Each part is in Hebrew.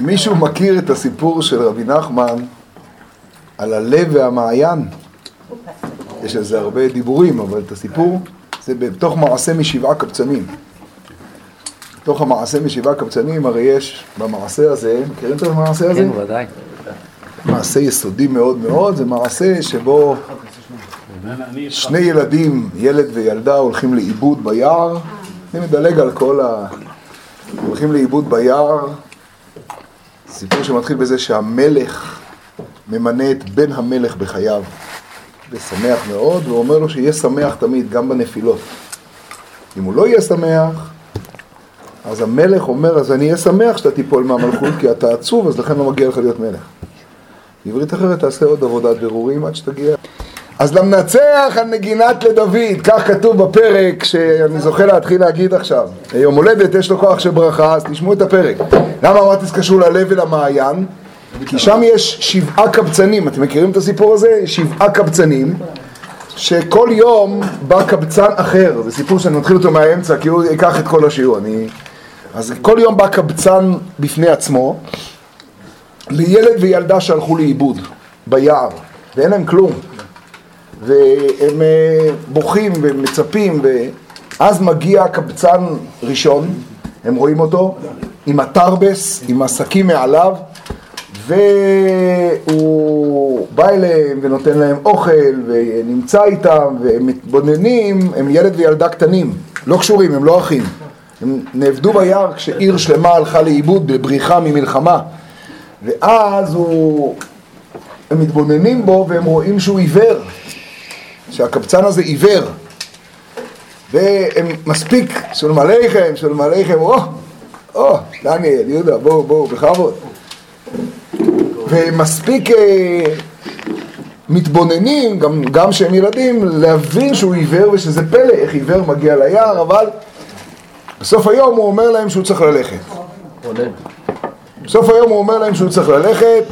מישהו מכיר את הסיפור של רבי נחמן על הלב והמעיין? יש על זה הרבה דיבורים, אבל את הסיפור זה בתוך מעשה משבעה קבצנים. בתוך המעשה משבעה קבצנים, הרי יש במעשה הזה, מכירים את המעשה הזה? כן, ודאי. מעשה יסודי מאוד מאוד, זה מעשה שבו שני ילדים, ילד וילדה, הולכים לאיבוד ביער. אני מדלג על כל ה... הולכים לאיבוד ביער. סיפור שמתחיל בזה שהמלך ממנה את בן המלך בחייו. ושמח מאוד, והוא אומר לו שיהיה שמח תמיד, גם בנפילות. אם הוא לא יהיה שמח, אז המלך אומר, אז אני אהיה שמח שאתה תיפול מהמלכות, כי אתה עצוב, אז לכן לא מגיע לך להיות מלך. בעברית אחרת תעשה עוד עבודת בירורים עד שתגיע. אז למנצח על נגינת לדוד, כך כתוב בפרק שאני זוכה להתחיל להגיד עכשיו. יום הולדת יש לו כוח של ברכה, אז תשמעו את הפרק. למה אמרתי זה קשור ללב ולמעיין? כי שם יש שבעה קבצנים, אתם מכירים את הסיפור הזה? שבעה קבצנים, שכל יום בא קבצן אחר, זה סיפור שאני מתחיל אותו מהאמצע, כי הוא ייקח את כל השיעור. אני... אז כל יום בא קבצן בפני עצמו, לילד וילדה שהלכו לאיבוד ביער, ואין להם כלום. והם בוכים ומצפים, ואז מגיע קבצן ראשון, הם רואים אותו, עם התרבס, עם השקים מעליו, והוא בא אליהם ונותן להם אוכל, ונמצא איתם, והם מתבוננים, הם ילד וילדה קטנים, לא קשורים, הם לא אחים. הם נאבדו ביער כשעיר שלמה הלכה לאיבוד בבריחה ממלחמה. ואז הוא... הם מתבוננים בו והם רואים שהוא עיוור, שהקבצן הזה עיוור. והם מספיק, שלום עליכם, שלום עליכם, או, או, דניאל, יהודה, בואו, בואו, בכבוד. ומספיק אה, מתבוננים, גם, גם שהם ילדים, להבין שהוא עיוור ושזה פלא, איך עיוור מגיע ליער, אבל בסוף היום הוא אומר להם שהוא צריך ללכת. בסוף היום הוא אומר להם שהוא צריך ללכת,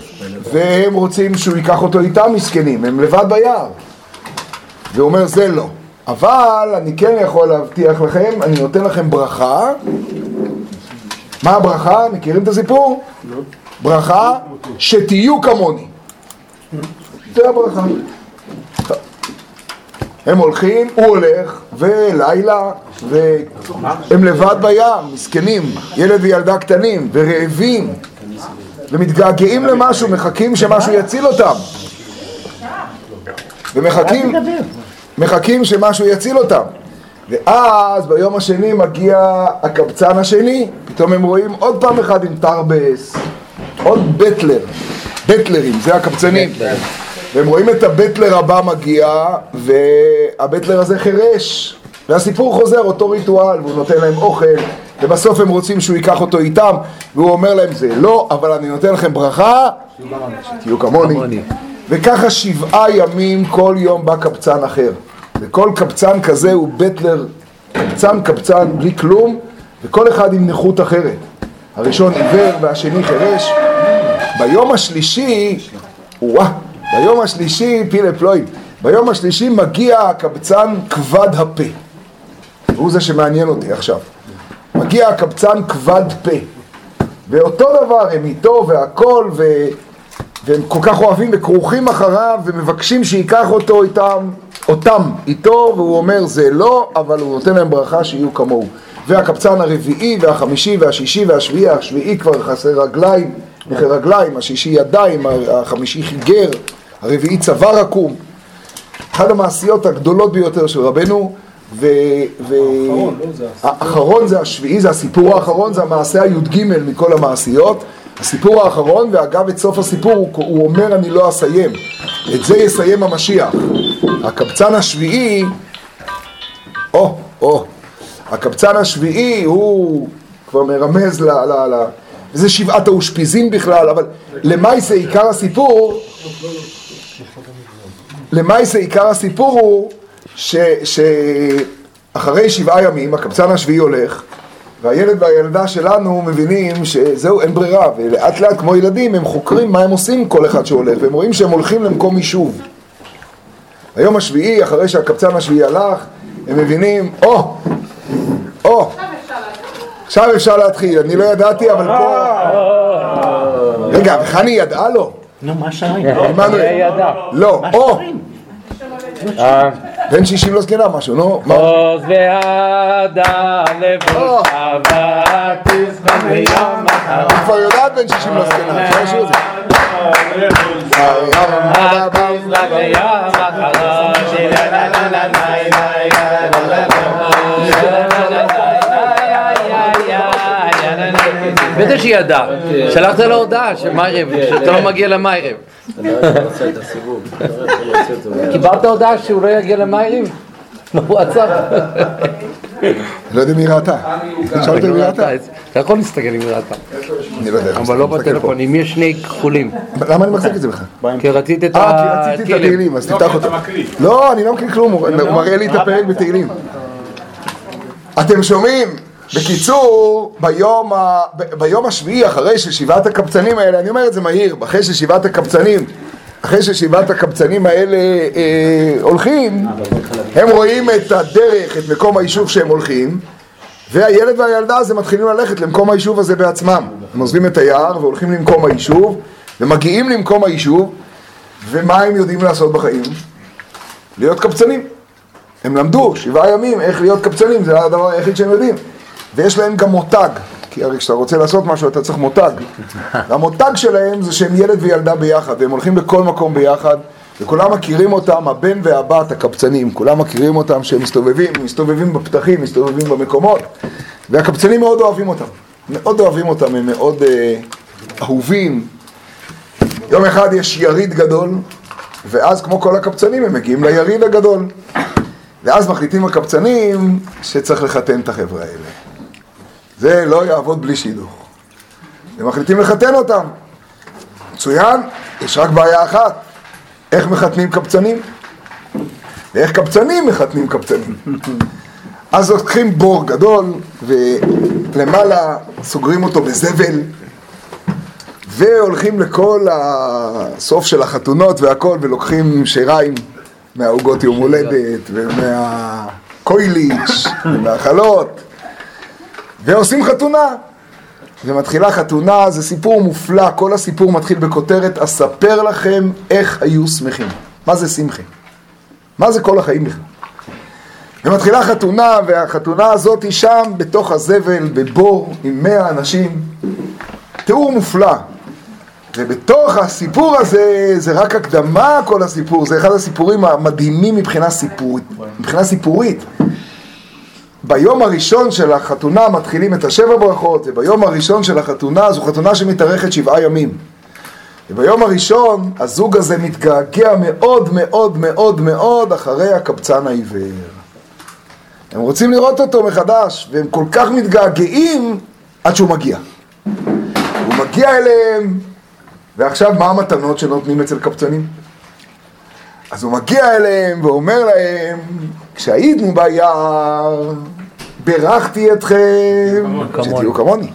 והם רוצים שהוא ייקח אותו איתם מסכנים, הם לבד ביער. והוא אומר זה לא. אבל אני כן יכול להבטיח לכם, אני נותן לכם ברכה. מה הברכה? מכירים את הסיפור? ברכה שתהיו כמוני. זה הברכה. הם הולכים, הוא הולך, ולילה, והם לבד בים, מסכנים, ילד וילדה קטנים, ורעבים, ומתגעגעים למשהו, מחכים שמשהו יציל אותם. ומחכים, מחכים שמשהו יציל אותם. ואז ביום השני מגיע הקבצן השני, פתאום הם רואים עוד פעם אחד עם תרבס, עוד בטלר, בטלרים, זה הקבצנים. והם רואים את הבטלר הבא מגיע, והבטלר הזה חירש. והסיפור חוזר, אותו ריטואל, והוא נותן להם אוכל, ובסוף הם רוצים שהוא ייקח אותו איתם, והוא אומר להם זה לא, אבל אני נותן לכם ברכה, שתהיו כמוני. וככה שבעה ימים כל יום בא קבצן אחר. וכל קבצן כזה הוא בטלר, קבצן קבצן בלי כלום, וכל אחד עם נכות אחרת. הראשון עיוור והשני חירש. ביום השלישי, וואה, ביום השלישי, פילה פלויד, ביום השלישי מגיע הקבצן כבד הפה. והוא זה שמעניין אותי עכשיו. מגיע הקבצן כבד פה. ואותו דבר, הם איתו והכל, ו... והם כל כך אוהבים וכרוכים אחריו ומבקשים שייקח אותו איתם, אותם איתו, והוא אומר זה לא, אבל הוא נותן להם ברכה שיהיו כמוהו. והקבצן הרביעי והחמישי והשישי והשביעי, השביעי כבר חסר רגליים, נכה רגליים, השישי ידיים, החמישי חיגר, הרביעי צוואר עקום. אחת המעשיות הגדולות ביותר של רבנו, והאחרון זה השביעי, זה הסיפור האחרון, זה המעשה הי"ג מכל המעשיות. הסיפור האחרון, ואגב את סוף הסיפור הוא, הוא אומר אני לא אסיים, את זה יסיים המשיח. הקבצן השביעי, או, או, הקבצן השביעי הוא כבר מרמז ל... ל, ל זה שבעת האושפיזין בכלל, אבל למעשה עיקר הסיפור, למעשה עיקר הסיפור הוא שאחרי שבעה ימים הקבצן השביעי הולך והילד והילדה שלנו מבינים שזהו, אין ברירה, ולאט לאט כמו ילדים הם חוקרים מה הם עושים כל אחד שהולך, והם רואים שהם הולכים למקום יישוב. היום השביעי, אחרי שהקבצן השביעי הלך, הם מבינים, או, או, עכשיו אפשר להתחיל, אני לא ידעתי, אבל פה... רגע, וחני ידעה לו? נו, מה שרים? עמנואל. לא, או, בן 60 לא זקנה משהו, נו. עוז והדה לבוש ותשמח ביום אחר היא כבר יודעת בן 60 לא זקנה, אפשר לשיר את זה. ותשמח ביום אחרון בטח שהיא ידעה, שלחת לו הודעה שמיירב, שאתה לא מגיע למיירב. קיבלת הודעה שהוא לא יגיע למיירב? בוואטסאפ? לא יודע אם היא ראתה. שאלת אם היא ראתה? אתה יכול להסתכל אם ראתה, אני לא יודע. איך אבל לא בטלפון, אם יש שני כחולים. למה אני מחזיק את זה בכלל? כי רצית את אה, כי רציתי את התהילים. התהילים, אז תפתח אותו. לא, אני לא מקריא כלום, הוא מראה לי את הפרק בתהילים. אתם שומעים? בקיצור, ביום, ה... ב- ביום השביעי, אחרי ששבעת הקבצנים האלה, אני אומר את זה מהיר, אחרי ששבעת הקבצנים, אחרי ששבעת הקבצנים האלה אה, הולכים, הם רואים את הדרך, את מקום היישוב שהם הולכים, והילד והילדה הזה מתחילים ללכת למקום היישוב הזה בעצמם. הם עוזבים את היער והולכים למקום היישוב, ומגיעים למקום היישוב, ומה הם יודעים לעשות בחיים? להיות קבצנים. הם למדו שבעה ימים איך להיות קבצנים, זה הדבר היחיד שהם יודעים. ויש להם גם מותג, כי הרי כשאתה רוצה לעשות משהו אתה צריך מותג. והמותג שלהם זה שהם ילד וילדה ביחד, והם הולכים לכל מקום ביחד, וכולם מכירים אותם, הבן והבת, הקבצנים, כולם מכירים אותם שהם מסתובבים, מסתובבים בפתחים, מסתובבים במקומות, והקבצנים מאוד אוהבים אותם. מאוד אוהבים אותם, הם מאוד אה, אהובים. יום אחד יש יריד גדול, ואז כמו כל הקבצנים הם מגיעים ליריד הגדול. ואז מחליטים הקבצנים שצריך לחתן את החבר'ה האלה. זה לא יעבוד בלי שידוך. הם מחליטים לחתן אותם. מצוין, יש רק בעיה אחת, איך מחתנים קבצנים? ואיך קבצנים מחתנים קבצנים? אז לוקחים בור גדול, ולמעלה סוגרים אותו בזבל, והולכים לכל הסוף של החתונות והכל, ולוקחים שיריים מהעוגות יום הולדת, ומהקויליץ', ומהחלות, ועושים חתונה. ומתחילה חתונה, זה סיפור מופלא, כל הסיפור מתחיל בכותרת, אספר לכם איך היו שמחים. מה זה שמחים? מה זה כל החיים בכלל? ומתחילה חתונה, והחתונה הזאת היא שם, בתוך הזבל, בבור, עם מאה אנשים. תיאור מופלא. ובתוך הסיפור הזה, זה רק הקדמה כל הסיפור, זה אחד הסיפורים המדהימים מבחינה סיפורית. מבחינה סיפורית. ביום הראשון של החתונה מתחילים את השבע ברכות, וביום הראשון של החתונה, זו חתונה שמתארכת שבעה ימים. וביום הראשון הזוג הזה מתגעגע מאוד מאוד מאוד מאוד אחרי הקבצן העיוור. הם רוצים לראות אותו מחדש, והם כל כך מתגעגעים עד שהוא מגיע. הוא מגיע אליהם, ועכשיו מה המתנות שנותנים אצל קבצנים? אז הוא מגיע אליהם ואומר להם, כשהיינו ביער, בירכתי אתכם, שתהיו כמוני.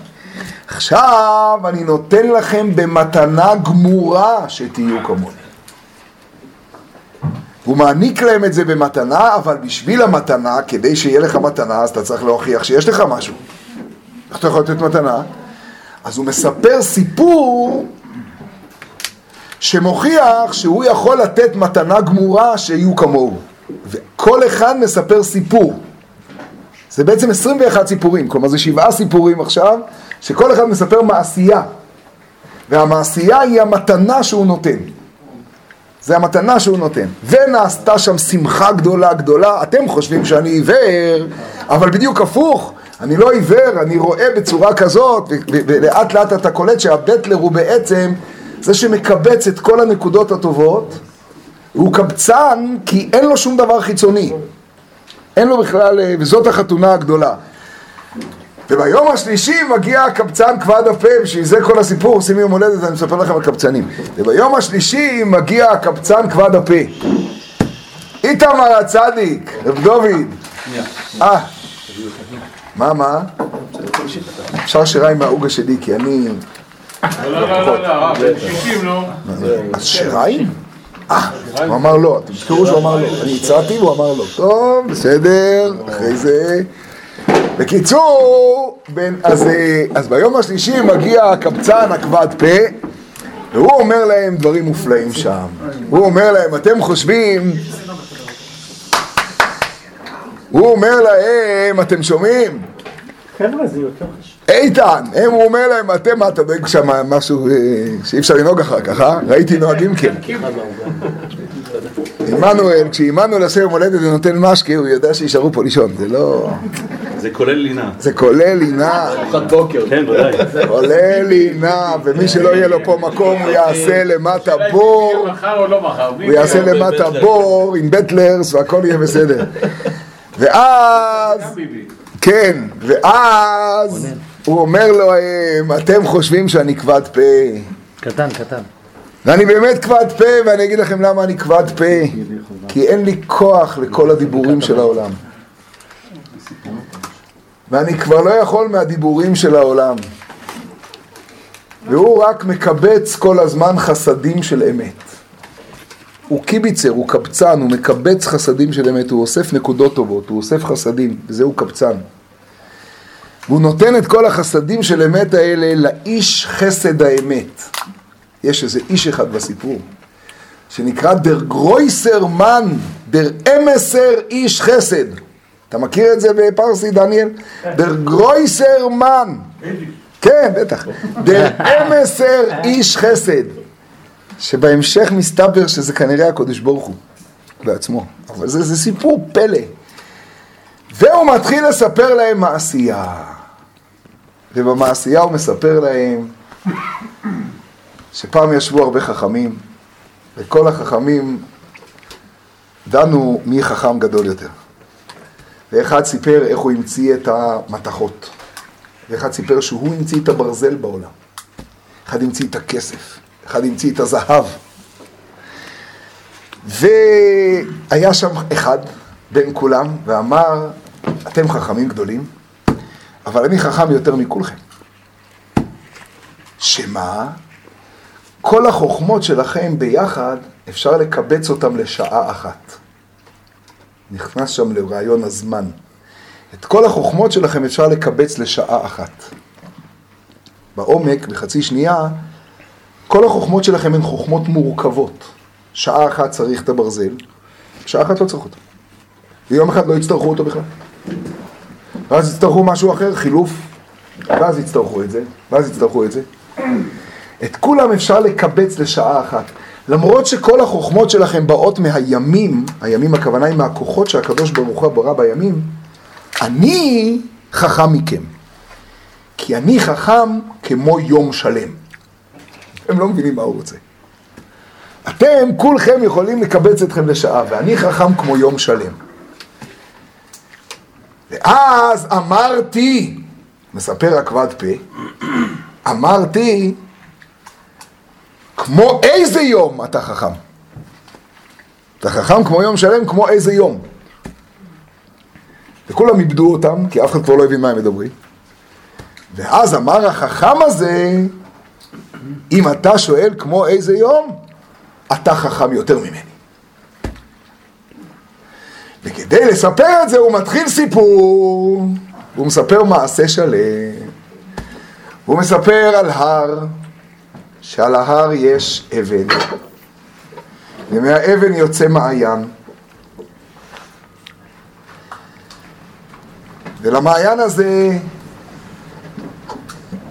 עכשיו אני נותן לכם במתנה גמורה שתהיו כמוני. הוא מעניק להם את זה במתנה, אבל בשביל המתנה, כדי שיהיה לך מתנה, אז אתה צריך להוכיח שיש לך משהו. איך אתה יכול לתת מתנה? אז הוא מספר סיפור שמוכיח שהוא יכול לתת מתנה גמורה שיהיו כמוהו. וכל אחד מספר סיפור. זה בעצם 21 סיפורים, כלומר זה שבעה סיפורים עכשיו, שכל אחד מספר מעשייה. והמעשייה היא המתנה שהוא נותן. זה המתנה שהוא נותן. ונעשתה שם שמחה גדולה גדולה, אתם חושבים שאני עיוור, אבל בדיוק הפוך. אני לא עיוור, אני רואה בצורה כזאת, ולאט לאט אתה קולט שהבטלר הוא בעצם זה שמקבץ את כל הנקודות הטובות, והוא קבצן כי אין לו שום דבר חיצוני. אין לו בכלל, אה, וזאת החתונה הגדולה. וביום השלישי מגיע הקבצן כבד הפה, בשביל זה כל הסיפור, עושים יום הולדת, אני מספר לכם על קבצנים. וביום השלישי מגיע הקבצן כבד הפה. איתמר הצדיק, רב דוד. אה, מה, מה? אפשר שיריים מהעוגה שלי, כי אני... לא, לא, לא, לא, בן 60 לא. אז שיריים? אה, הוא אמר לא, אתם תזכרו שהוא אמר לא. אני הצעתי והוא אמר לא. טוב, בסדר, אחרי זה... בקיצור, בין, אז, אה, אז ביום השלישי מגיע הקבצן הכבד פה, והוא אומר להם דברים מופלאים שם. הוא אומר להם, אתם חושבים... הוא אומר להם, אתם שומעים? חבר'ה, זה יותר חשוב. איתן, הם, הוא אומר להם, אתם, מה, אתה דואג שם משהו אה, שאי אפשר לנהוג אחר כך, אה? ראיתי נוהגים כן. עמנואל, כשעמנואל עושה יום הולדת ונותן משקה, הוא יודע שישארו פה לישון, זה לא... זה כולל לינה. זה כולל לינה, ארוחת בוקר. כן, ודאי. כולל לינה, ומי שלא יהיה לו פה מקום, הוא יעשה למטה בור, לא? הוא יעשה למטה בור עם בטלרס והכל יהיה בסדר. ואז, ביבי. כן, ואז הוא אומר להם, אתם חושבים שאני כבד פה. קטן, קטן. ואני באמת כבד פה, ואני אגיד לכם למה אני כבד פה. כי אין לי כוח לכל הדיבורים של העולם. ואני כבר לא יכול מהדיבורים של העולם. והוא רק מקבץ כל הזמן חסדים של אמת. הוא קיביצר, הוא קבצן, הוא מקבץ חסדים של אמת, הוא אוסף נקודות טובות, הוא אוסף חסדים, וזהו קבצן. והוא נותן את כל החסדים של אמת האלה לאיש חסד האמת. יש איזה איש אחד בסיפור, שנקרא דר גרויסר מן, דר אמסר איש חסד. אתה מכיר את זה בפרסי, דניאל? דר גרויסר מן. כן, בטח. דר אמסר איש חסד. שבהמשך מסתבר שזה כנראה הקדוש ברוך הוא בעצמו. אבל זה, זה סיפור פלא. והוא מתחיל לספר להם מעשייה. ובמעשייה הוא מספר להם שפעם ישבו הרבה חכמים, וכל החכמים דנו מי חכם גדול יותר. ואחד סיפר איך הוא המציא את המתכות, ואחד סיפר שהוא המציא את הברזל בעולם. אחד המציא את הכסף, אחד המציא את הזהב. והיה שם אחד בין כולם, ואמר, אתם חכמים גדולים, אבל אני חכם יותר מכולכם. שמה? כל החוכמות שלכם ביחד, אפשר לקבץ אותם לשעה אחת. נכנס שם לרעיון הזמן. את כל החוכמות שלכם אפשר לקבץ לשעה אחת. בעומק, בחצי שנייה, כל החוכמות שלכם הן חוכמות מורכבות. שעה אחת צריך את הברזל, שעה אחת לא צריך אותו. ויום אחד לא יצטרכו אותו בכלל. ואז יצטרכו משהו אחר, חילוף, ואז יצטרכו את זה, ואז יצטרכו את זה. את כולם אפשר לקבץ לשעה אחת. למרות שכל החוכמות שלכם באות מהימים, הימים הכוונה היא מהכוחות שהקדוש ברוך הוא ברא בימים, אני חכם מכם. כי אני חכם כמו יום שלם. הם לא מבינים מה הוא רוצה. אתם כולכם יכולים לקבץ אתכם לשעה, ואני חכם כמו יום שלם. ואז אמרתי, מספר הכבד פה, אמרתי, כמו איזה יום אתה חכם. אתה חכם כמו יום שלם, כמו איזה יום. וכולם איבדו אותם, כי אף אחד כבר לא הבין מה הם מדברים. ואז אמר החכם הזה, אם אתה שואל כמו איזה יום, אתה חכם יותר ממני. וכדי לספר את זה הוא מתחיל סיפור, הוא מספר מעשה שלם. הוא מספר על הר, שעל ההר יש אבן, ומהאבן יוצא מעיין. ולמעיין הזה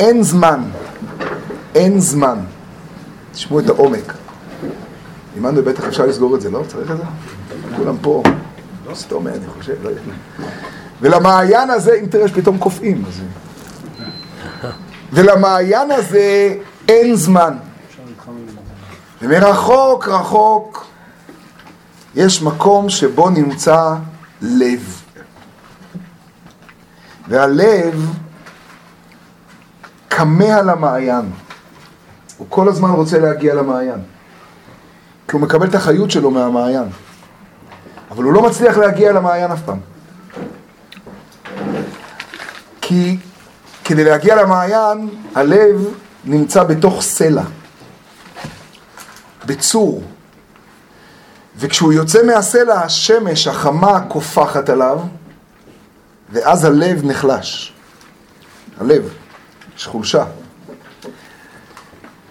אין זמן, אין זמן. תשמעו את העומק. עמנו בטח אפשר לסגור את זה, לא? צריך את זה? כולם פה. לא סתום, אני חושב, לא יודע. ולמעיין הזה, אם תראה שפתאום קופאים. ולמעיין הזה אין זמן. ומרחוק רחוק יש מקום שבו נמצא לב. והלב כמה על המעיין. הוא כל הזמן רוצה להגיע למעיין. כי הוא מקבל את החיות שלו מהמעיין. אבל הוא לא מצליח להגיע למעיין אף פעם. כי כדי להגיע למעיין, הלב נמצא בתוך סלע, בצור. וכשהוא יוצא מהסלע, השמש החמה קופחת עליו, ואז הלב נחלש. הלב, יש חולשה.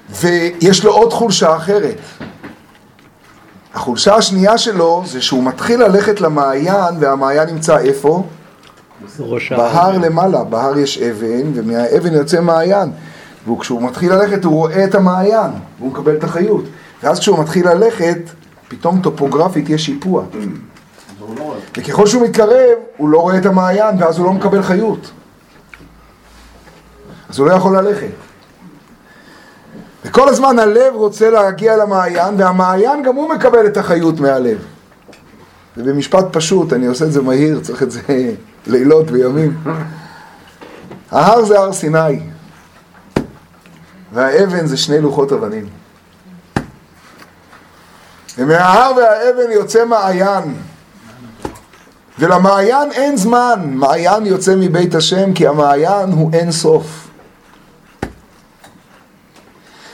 ויש לו עוד חולשה אחרת. החולשה השנייה שלו זה שהוא מתחיל ללכת למעיין, והמעיין נמצא איפה? בהר למעלה, בהר יש אבן, ומהאבן יוצא מעיין. וכשהוא מתחיל ללכת הוא רואה את המעיין, והוא מקבל את החיות. ואז כשהוא מתחיל ללכת, פתאום טופוגרפית יש שיפוע. וככל שהוא מתקרב, הוא לא רואה את המעיין, ואז הוא לא מקבל חיות. אז הוא לא יכול ללכת. וכל הזמן הלב רוצה להגיע למעיין, והמעיין גם הוא מקבל את החיות מהלב. ובמשפט פשוט, אני עושה את זה מהיר, צריך את זה לילות וימים. ההר זה הר סיני, והאבן זה שני לוחות אבנים. ומההר והאבן יוצא מעיין. ולמעיין אין זמן, מעיין יוצא מבית השם כי המעיין הוא אין סוף.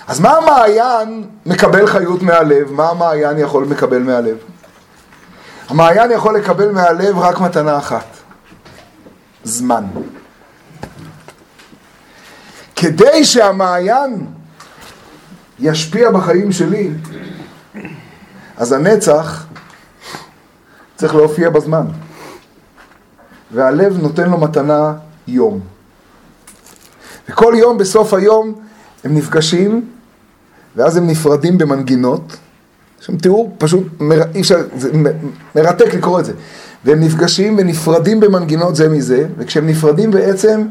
אז מה המעיין מקבל חיות מהלב? מה המעיין יכול לקבל מהלב? המעיין יכול לקבל מהלב רק מתנה אחת, זמן. כדי שהמעיין ישפיע בחיים שלי, אז הנצח צריך להופיע בזמן. והלב נותן לו מתנה יום. וכל יום בסוף היום הם נפגשים, ואז הם נפרדים במנגינות. יש שם תיאור פשוט, מר... אפשר, זה מרתק לקרוא את זה. והם נפגשים ונפרדים במנגינות זה מזה, וכשהם נפרדים בעצם,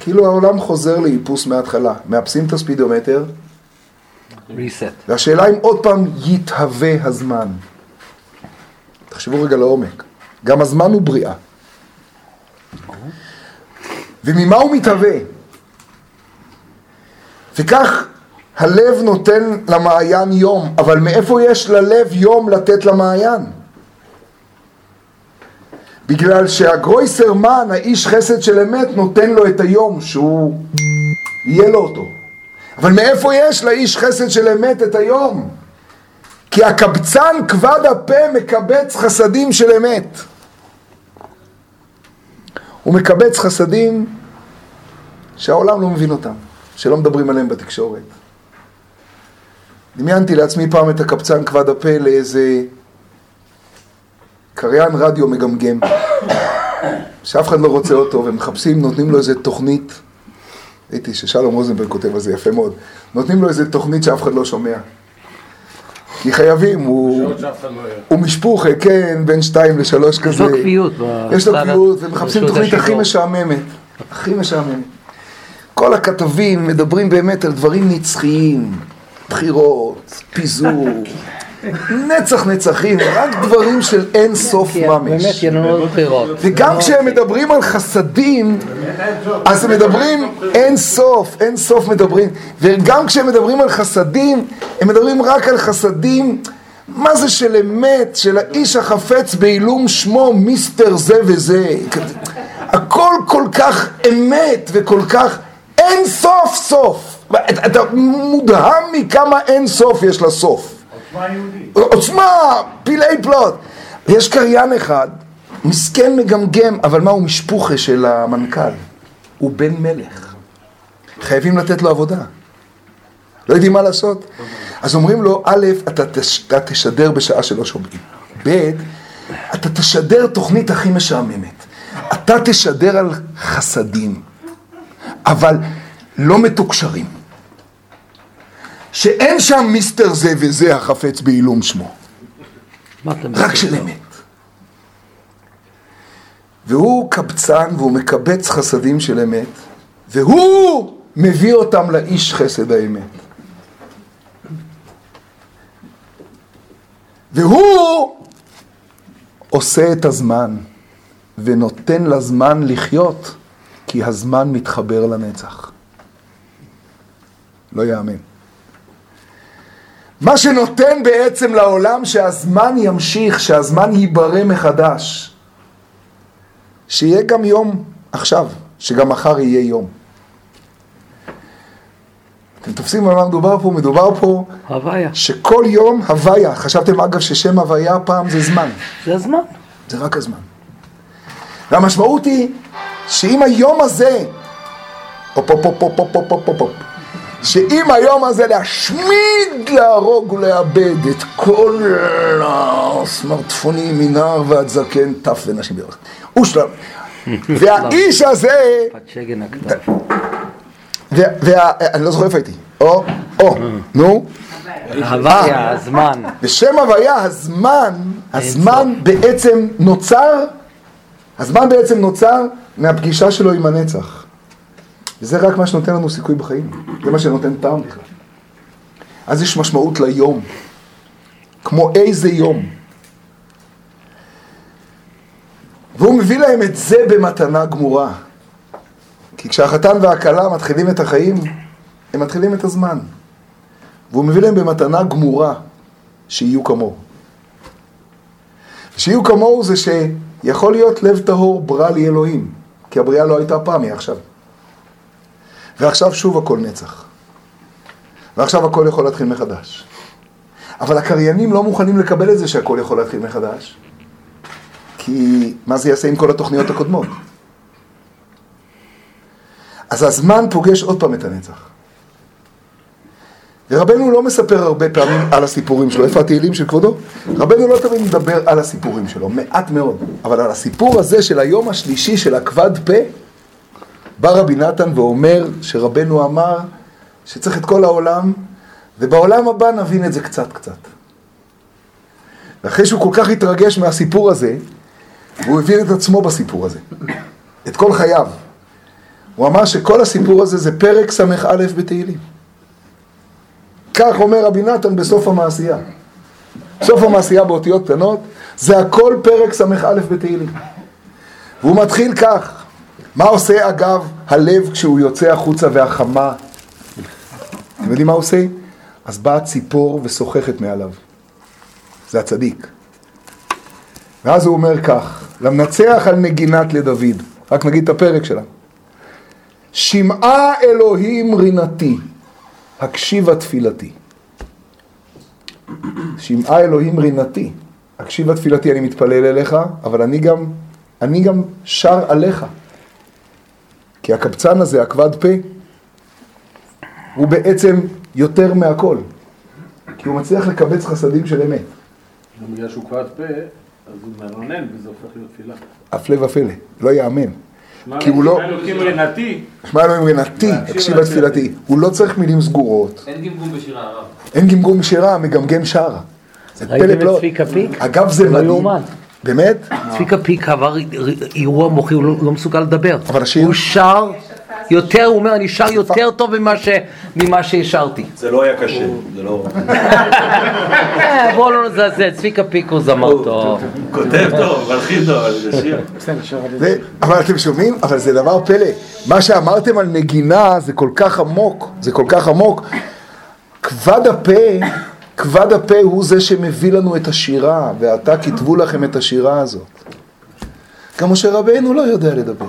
כאילו העולם חוזר לאיפוס מההתחלה. מאפסים את הספידומטר, reset. והשאלה אם עוד פעם יתהווה הזמן. תחשבו רגע לעומק. גם הזמן הוא בריאה. וממה הוא מתהווה? וכך הלב נותן למעיין יום, אבל מאיפה יש ללב יום לתת למעיין? בגלל שהגרויסר מן, האיש חסד של אמת, נותן לו את היום שהוא יהיה לו אותו. אבל מאיפה יש לאיש חסד של אמת את היום? כי הקבצן כבד הפה מקבץ חסדים של אמת. הוא מקבץ חסדים שהעולם לא מבין אותם, שלא מדברים עליהם בתקשורת. דמיינתי לעצמי פעם את הקבצן כבד הפה לאיזה קריין רדיו מגמגם, שאף אחד לא רוצה אותו, ומחפשים, נותנים לו איזה תוכנית, ראיתי ששלום רוזנברג כותב על זה יפה מאוד, נותנים לו איזה תוכנית שאף אחד לא שומע. כי חייבים, הוא, לא. הוא משפוחה, כן, בין שתיים לשלוש כזה. יש לו קביעות. יש לו קביעות, ומחפשים תוכנית הכי. משעממת. הכי משעממת. כל הכתבים מדברים באמת על דברים נצחיים, בחירות, פיזור, נצח נצחים, רק דברים של אין סוף כי ממש. באמת עוד בחירות. וגם כשהם מדברים על חסדים, אז הם מדברים אין סוף, אין סוף מדברים. וגם כשהם מדברים על חסדים, הם מדברים רק על חסדים, מה זה של אמת, של האיש החפץ בעילום שמו, מיסטר זה וזה. הכל כל כך אמת וכל כך אין סוף סוף. אתה אתה מודהם מכמה אין סוף יש לסוף. עוצמה יהודית. עוצמה, פילי פלוט. ויש קריין אחד, מסכן מגמגם, אבל מה הוא משפוחה של המנכ"ל? הוא בן מלך. חייבים לתת לו עבודה. לא יודעים מה לעשות. אז אומרים לו, א', אתה, תש, אתה תשדר בשעה שלא שומעים. ב', אתה תשדר תוכנית הכי משעממת. אתה תשדר על חסדים, אבל לא מתוקשרים. שאין שם מיסטר זה וזה החפץ בעילום שמו. רק? של אמת. והוא קבצן והוא מקבץ חסדים של אמת, והוא מביא אותם לאיש חסד האמת. והוא עושה את הזמן ונותן לזמן לחיות, כי הזמן מתחבר לנצח. לא יאמן. מה שנותן בעצם לעולם שהזמן ימשיך, שהזמן ייברא מחדש. שיהיה גם יום עכשיו, שגם מחר יהיה יום. אתם תופסים על מה מדובר פה? מדובר פה הוויה. שכל יום הוויה. חשבתם אגב ששם הוויה פעם זה זמן. זה הזמן. זה רק הזמן. והמשמעות היא שאם היום הזה, הופ הופ הופ הופ הופ הופ הופ, שאם היום הזה להשמיד, להרוג ולאבד את כל הסמרטפונים מנער ועד זקן, טף ונשים בירך. ושלם. והאיש הזה, אני לא זוכר איפה הייתי, או, או, נו, הוויה, הזמן. בשם הוויה הזמן, הזמן בעצם נוצר, הזמן בעצם נוצר מהפגישה שלו עם הנצח. וזה רק מה שנותן לנו סיכוי בחיים, זה מה שנותן טעם בכלל. אז יש משמעות ליום, כמו איזה יום. והוא מביא להם את זה במתנה גמורה. כי כשהחתן והכלה מתחילים את החיים, הם מתחילים את הזמן. והוא מביא להם במתנה גמורה שיהיו כמוהו. שיהיו כמוהו זה שיכול להיות לב טהור ברא לי אלוהים, כי הבריאה לא הייתה פעם, היא עכשיו. ועכשיו שוב הכל נצח. ועכשיו הכל יכול להתחיל מחדש. אבל הקריינים לא מוכנים לקבל את זה שהכל יכול להתחיל מחדש, כי מה זה יעשה עם כל התוכניות הקודמות? אז הזמן פוגש עוד פעם את הנצח. ורבנו לא מספר הרבה פעמים על הסיפורים שלו. איפה התהילים של כבודו? רבנו לא תמיד מדבר על הסיפורים שלו, מעט מאוד. אבל על הסיפור הזה של היום השלישי של הכבד פה, בא רבי נתן ואומר שרבנו אמר שצריך את כל העולם, ובעולם הבא נבין את זה קצת קצת. ואחרי שהוא כל כך התרגש מהסיפור הזה, הוא הבין את עצמו בסיפור הזה, את כל חייו. הוא אמר שכל הסיפור הזה זה פרק ס"א בתהילים. כך אומר רבי נתן בסוף המעשייה. סוף המעשייה באותיות קטנות, זה הכל פרק ס"א בתהילים. והוא מתחיל כך, מה עושה אגב הלב כשהוא יוצא החוצה והחמה? אתם יודעים מה הוא עושה? אז באה ציפור ושוחחת מעליו. זה הצדיק. ואז הוא אומר כך, למנצח על נגינת לדוד, רק נגיד את הפרק שלה. שמעה אלוהים רינתי, הקשיבה תפילתי. שמעה אלוהים רינתי, הקשיבה תפילתי, אני מתפלל אליך, אבל אני גם, אני גם שר עליך. כי הקבצן הזה, הכבד פה, הוא בעצם יותר מהכל. כי הוא מצליח לקבץ חסדים של אמת. גם בגלל שהוא כבד פה, אז הוא מרנן וזה הופך להיות תפילה. הפלא ופלא, לא יאמן. כי הוא לא- שמע רנתי, אלוהים רינתי, הקשיבה תפילתי. הוא לא צריך מילים סגורות. אין גמגום בשירה הרב. אין גמגום שירה, מגמגם פלא ראיתם את פלאות. צביקה פיק? אגב, זה לא מדהים. באמת? צביקה פיק עבר אירוע מוחי, הוא לא- לא מסוגל לדבר. אבל השיר- הוא שר יותר, הוא אומר, אני שר יותר טוב ממה ש- ממה שהשרתי. זה לא היה קשה, זה לא... אה, בואו לא נזלזל, צביקה פיק הוא זמר טוב. כותב טוב, מלחין טוב, אבל זה שיר. אבל אתם שומעים? אבל זה דבר פלא. מה שאמרתם על נגינה זה כל כך עמוק, זה כל כך עמוק. כבד הפה, כבד הפה הוא זה שמביא לנו את השירה, ועתה כתבו לכם את השירה הזאת. גם משה רבנו לא יודע לדבר.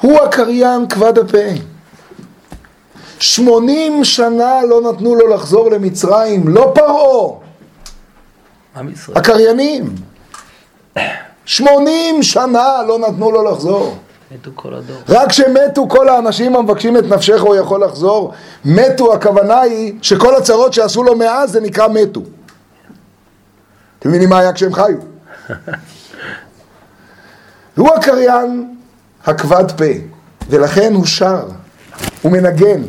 הוא הקריין כבד הפה. שמונים שנה לא נתנו לו לחזור למצרים, לא פרעה. הקריינים. שמונים שנה לא נתנו לו לחזור. מתו כל הדור. רק כשמתו כל האנשים המבקשים את נפשך הוא יכול לחזור. מתו, הכוונה היא שכל הצרות שעשו לו מאז זה נקרא מתו. אתם מבינים מה היה כשהם חיו? הוא הקריין הכבד פה, ולכן הוא שר, הוא מנגן.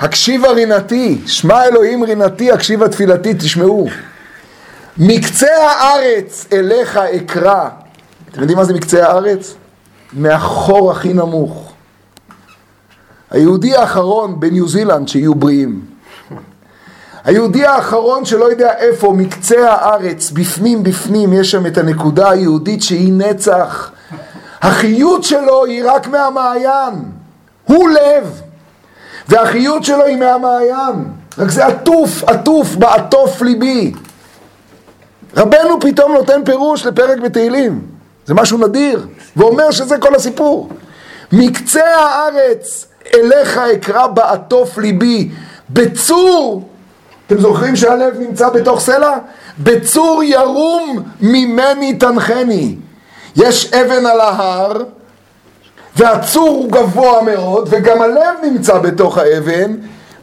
הקשיבה רינתי, שמע אלוהים רינתי, הקשיבה תפילתי, תשמעו. מקצה הארץ אליך אקרא. אתם יודעים מה זה מקצה הארץ? מהחור הכי נמוך. היהודי האחרון בניו זילנד שיהיו בריאים. היהודי האחרון שלא יודע איפה, מקצה הארץ, בפנים בפנים, יש שם את הנקודה היהודית שהיא נצח. החיות שלו היא רק מהמעיין. הוא לב. והחיות שלו היא מהמעיין. רק זה עטוף, עטוף, בעטוף ליבי. רבנו פתאום נותן פירוש לפרק בתהילים. זה משהו נדיר, ואומר שזה כל הסיפור. מקצה הארץ אליך אקרא בעטוף ליבי. בצור, אתם זוכרים שהלב נמצא בתוך סלע? בצור ירום ממני תנחני. יש אבן על ההר, והצור הוא גבוה מאוד, וגם הלב נמצא בתוך האבן,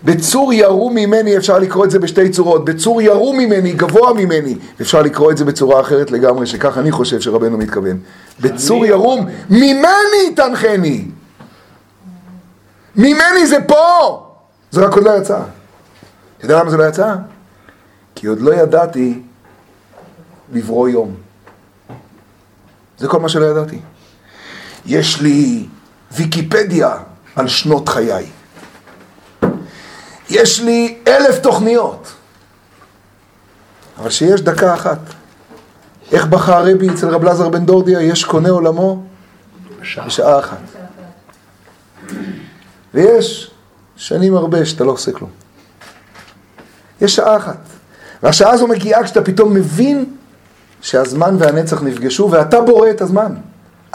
בצור ירו ממני, אפשר לקרוא את זה בשתי צורות, בצור ירו ממני, גבוה ממני, אפשר לקרוא את זה בצורה אחרת לגמרי, שכך אני חושב שרבנו מתכוון. בצור ירום, ממני תנחני. ממני זה פה! זה רק עוד לא יצא. אתה יודע למה זה לא יצא? כי עוד לא ידעתי לברוא יום. זה כל מה שלא ידעתי. יש לי ויקיפדיה על שנות חיי. יש לי אלף תוכניות. אבל שיש דקה אחת. איך בחר רבי אצל רב לזר בן דורדיה, יש קונה עולמו בשעה אחת. ויש שנים הרבה שאתה לא עושה כלום. יש שעה אחת. והשעה הזו מגיעה כשאתה פתאום מבין שהזמן והנצח נפגשו ואתה בורא את הזמן.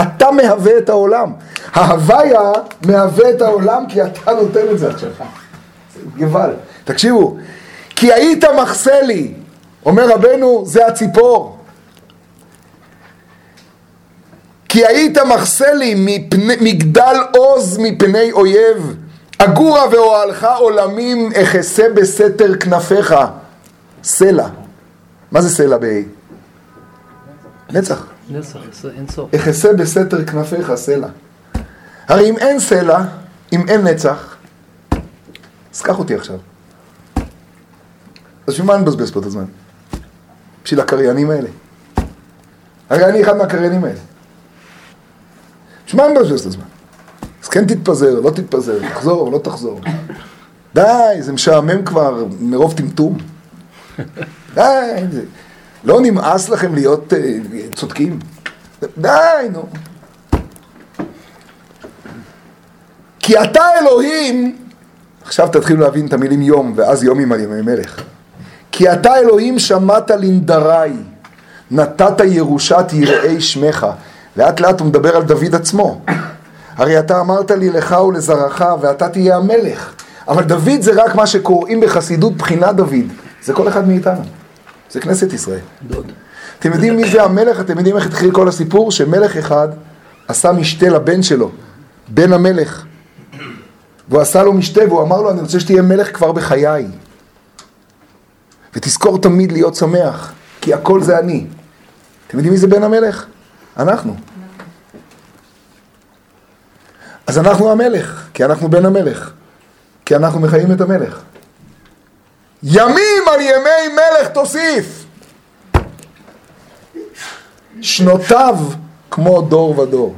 אתה מהווה את העולם. ההוויה מהווה את העולם כי אתה נותן את זה עכשיו. גבל. תקשיבו, כי היית מחסה לי, אומר רבנו, זה הציפור. כי היית מחסה לי מפני, מגדל עוז מפני אויב. אגורה ואוהלך עולמים אחסה בסתר כנפיך. סלע. מה זה סלע בה'? נצח. נצח, אין סוף. אחסה בסתר כנפיך סלע. הרי אם אין סלע, אם אין נצח, אז קח אותי עכשיו. אז בשביל מה נבזבז פה את הזמן? בשביל הקריינים האלה. הרי אני אחד מהקריינים האלה. בשביל מה נבזבז את הזמן? אז כן תתפזר, לא תתפזר, תחזור, לא תחזור. די, זה משעמם כבר מרוב טמטום. די, זה... לא נמאס לכם להיות uh, צודקים? די, נו. כי אתה אלוהים, עכשיו תתחילו להבין את המילים יום, ואז יומים על ימי מלך. כי אתה אלוהים שמעת לנדרי, נתת ירושת יראי שמך. לאט לאט הוא מדבר על דוד עצמו. הרי אתה אמרת לי לך ולזרעך ואתה תהיה המלך. אבל דוד זה רק מה שקוראים בחסידות בחינת דוד. זה כל אחד מאיתנו. זה כנסת ישראל. דוד. אתם יודעים מי זה המלך? אתם יודעים איך התחיל כל הסיפור? שמלך אחד עשה משתה לבן שלו, בן המלך. והוא עשה לו משתה והוא אמר לו, אני רוצה שתהיה מלך כבר בחיי. ותזכור תמיד להיות שמח, כי הכל זה אני. אתם יודעים מי זה בן המלך? אנחנו. אז אנחנו המלך, כי אנחנו בן המלך. כי אנחנו מחיים את המלך. ימים על ימי מלך תוסיף. שנותיו כמו דור ודור.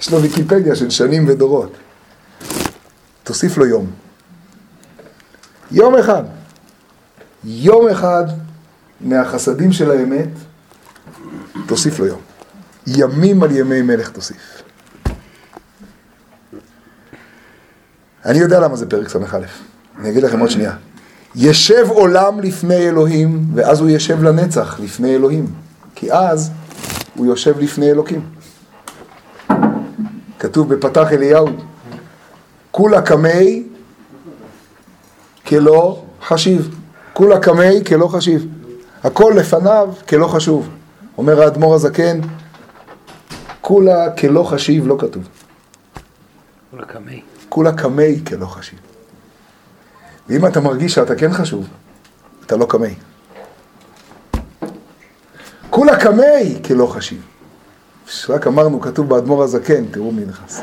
יש לו ויקיפדיה של שנים ודורות. תוסיף לו יום. יום אחד. יום אחד מהחסדים של האמת, תוסיף לו יום. ימים על ימי מלך תוסיף. אני יודע למה זה פרק ס"א. אני אגיד לכם עוד שנייה. ישב עולם לפני אלוהים, ואז הוא ישב לנצח לפני אלוהים. כי אז הוא יושב לפני אלוקים. כתוב בפתח אליהו, כולה קמי כלא חשיב. כולה קמי כלא חשיב. הכל לפניו כלא חשוב. אומר האדמו"ר הזקן, כולה כלא חשיב לא כתוב. כולה קמי. כולה קמי כלא חשיב. ואם אתה מרגיש שאתה כן חשוב, אתה לא קמי. כולה קמי כלא חשיב. רק אמרנו, כתוב באדמו"ר הזקן, תראו מי נכנס.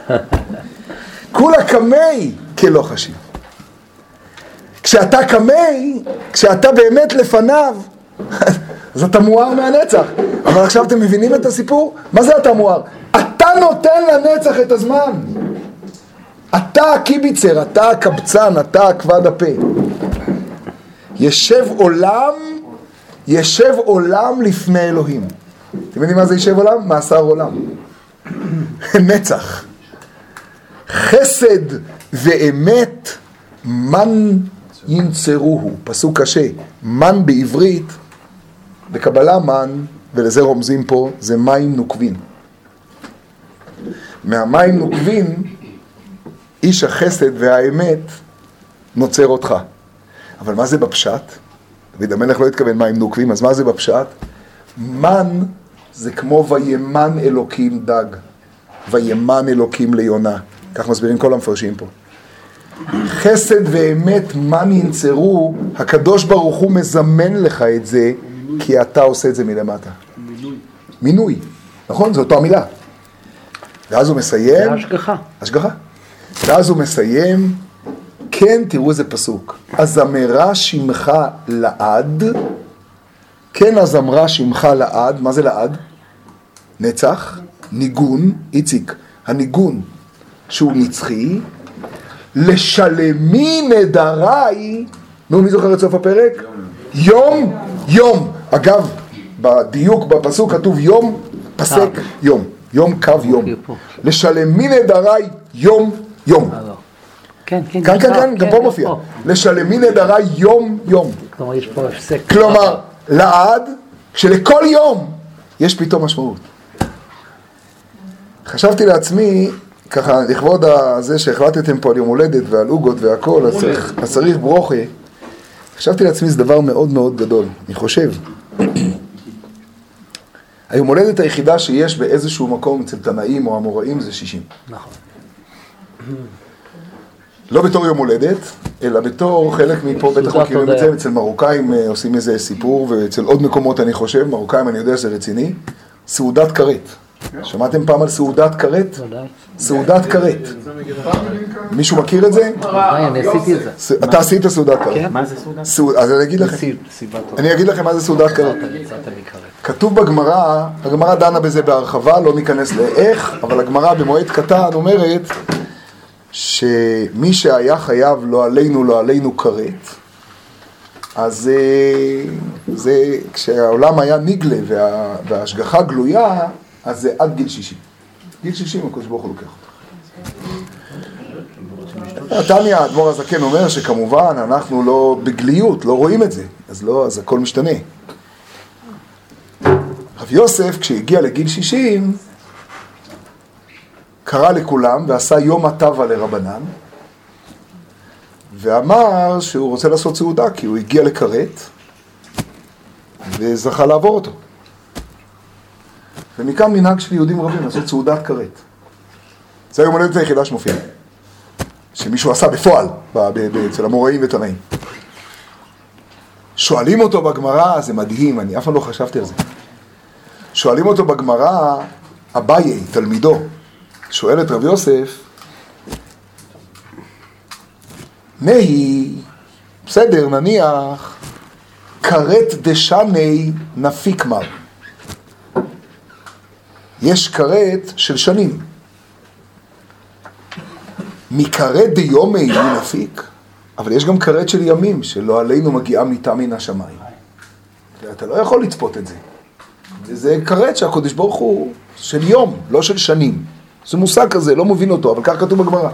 כולה קמי כלא חשיב. כשאתה קמי, כשאתה באמת לפניו, אז אתה מואר מהנצח. אבל עכשיו אתם מבינים את הסיפור? מה זה אתה מואר? אתה נותן לנצח את הזמן. אתה הקיביצר, אתה הקבצן, אתה הכבד הפה. ישב עולם, ישב עולם לפני אלוהים. אתם יודעים מה זה ישב עולם? מאסר עולם. נצח. חסד ואמת מן ינצרוהו, פסוק קשה. מן בעברית, בקבלה מן, ולזה רומזים פה, זה מים נוקבין. מהמים נוקבין איש החסד והאמת נוצר אותך. אבל מה זה בפשט? דוד המלך לא התכוון מים נוקבים, אז מה זה בפשט? מן זה כמו וימן אלוקים דג. וימן אלוקים ליונה. כך מסבירים כל המפרשים פה. חסד ואמת מה ננצרו, הקדוש ברוך הוא מזמן לך את זה, כי אתה עושה את זה מלמטה. מינוי. מינוי, נכון? זו אותה המילה. ואז הוא מסיים, זה השגחה. השגחה. ואז הוא מסיים, כן, תראו איזה פסוק. אז אמרה שמך לעד, כן אז אמרה שמך לעד, מה זה לעד? נצח, ניגון, איציק, הניגון שהוא נצחי, לשלמי נדריי, נו מי זוכר את סוף הפרק? יום, יום. אגב, בדיוק בפסוק כתוב יום, פסק יום. יום קו יום. לשלמי נדריי יום, יום. אה, לא. כן, כן. כאן, גם כאן, פה, כאן, גם פה מופיע. לשלמי נדריי יום, יום. כלומר, יש פה הפסק. כלומר, לעד, שלכל יום יש פתאום משמעות. חשבתי לעצמי, ככה, לכבוד הזה שהחלטתם פה על יום הולדת ועל עוגות והכל, אז צריך, אז צריך ברוכה. חשבתי לעצמי, זה דבר מאוד מאוד גדול. אני חושב. היום הולדת היחידה שיש באיזשהו מקום אצל תנאים או אמוראים זה 60. נכון. לא בתור יום הולדת, אלא בתור חלק מפה, בטח סעודת מכירים את. זה, אצל מרוקאים אה, עושים איזה סיפור, ואצל עוד מקומות אני חושב, מרוקאים אני יודע שזה רציני, סעודת כרת. שמעתם פעם על סעודת כרת? סעודת כרת. מישהו מכיר את זה? ודאי, אני עשיתי את זה. ס- אתה עשית סעודת כרת. כן. מה זה סעודה? סעוד- אז אני אגיד לכם, אני אגיד לכם מה זה סעודת כרת. כתוב בגמרא, הגמרא דנה בזה בהרחבה, לא ניכנס לאיך, אבל הגמרא במועד קטן אומרת שמי שהיה חייב לא עלינו, לא עלינו כרת, אז אה, זה, כשהעולם היה נגלה וה, וההשגחה גלויה, אז זה עד גיל 60. גיל 60 הקדוש ברוך הוא לוקח אותך. תניא, האדמו"ר הזקן אומר שכמובן אנחנו לא בגליות, לא רואים את זה, אז לא, אז הכל משתנה. רב יוסף, כשהגיע לגיל 60, קרא לכולם ועשה יום הטבה לרבנן, ואמר שהוא רוצה לעשות סעודה כי הוא הגיע לכרת וזכה לעבור אותו. ומכאן מנהג של יהודים רבים לעשות סעודת כרת. זה היום הולדת היחידה שמופיעה. שמישהו עשה בפועל, אצל המוראים ותנאים. שואלים אותו בגמרא, זה מדהים, אני אף פעם לא חשבתי על זה. שואלים אותו בגמרא, אביי, תלמידו, שואל את רב יוסף, נהי, בסדר, נניח, כרת דשני נפיק מר. יש כרת של שנים. מכרת דיומי מי נפיק, אבל יש גם כרת של ימים, שלא עלינו מגיעה מיתה מן השמיים. אתה לא יכול לצפות את זה. זה כרת שהקדוש ברוך הוא של יום, לא של שנים. זה מושג כזה, לא מבין אותו, אבל כך כתוב בגמרא.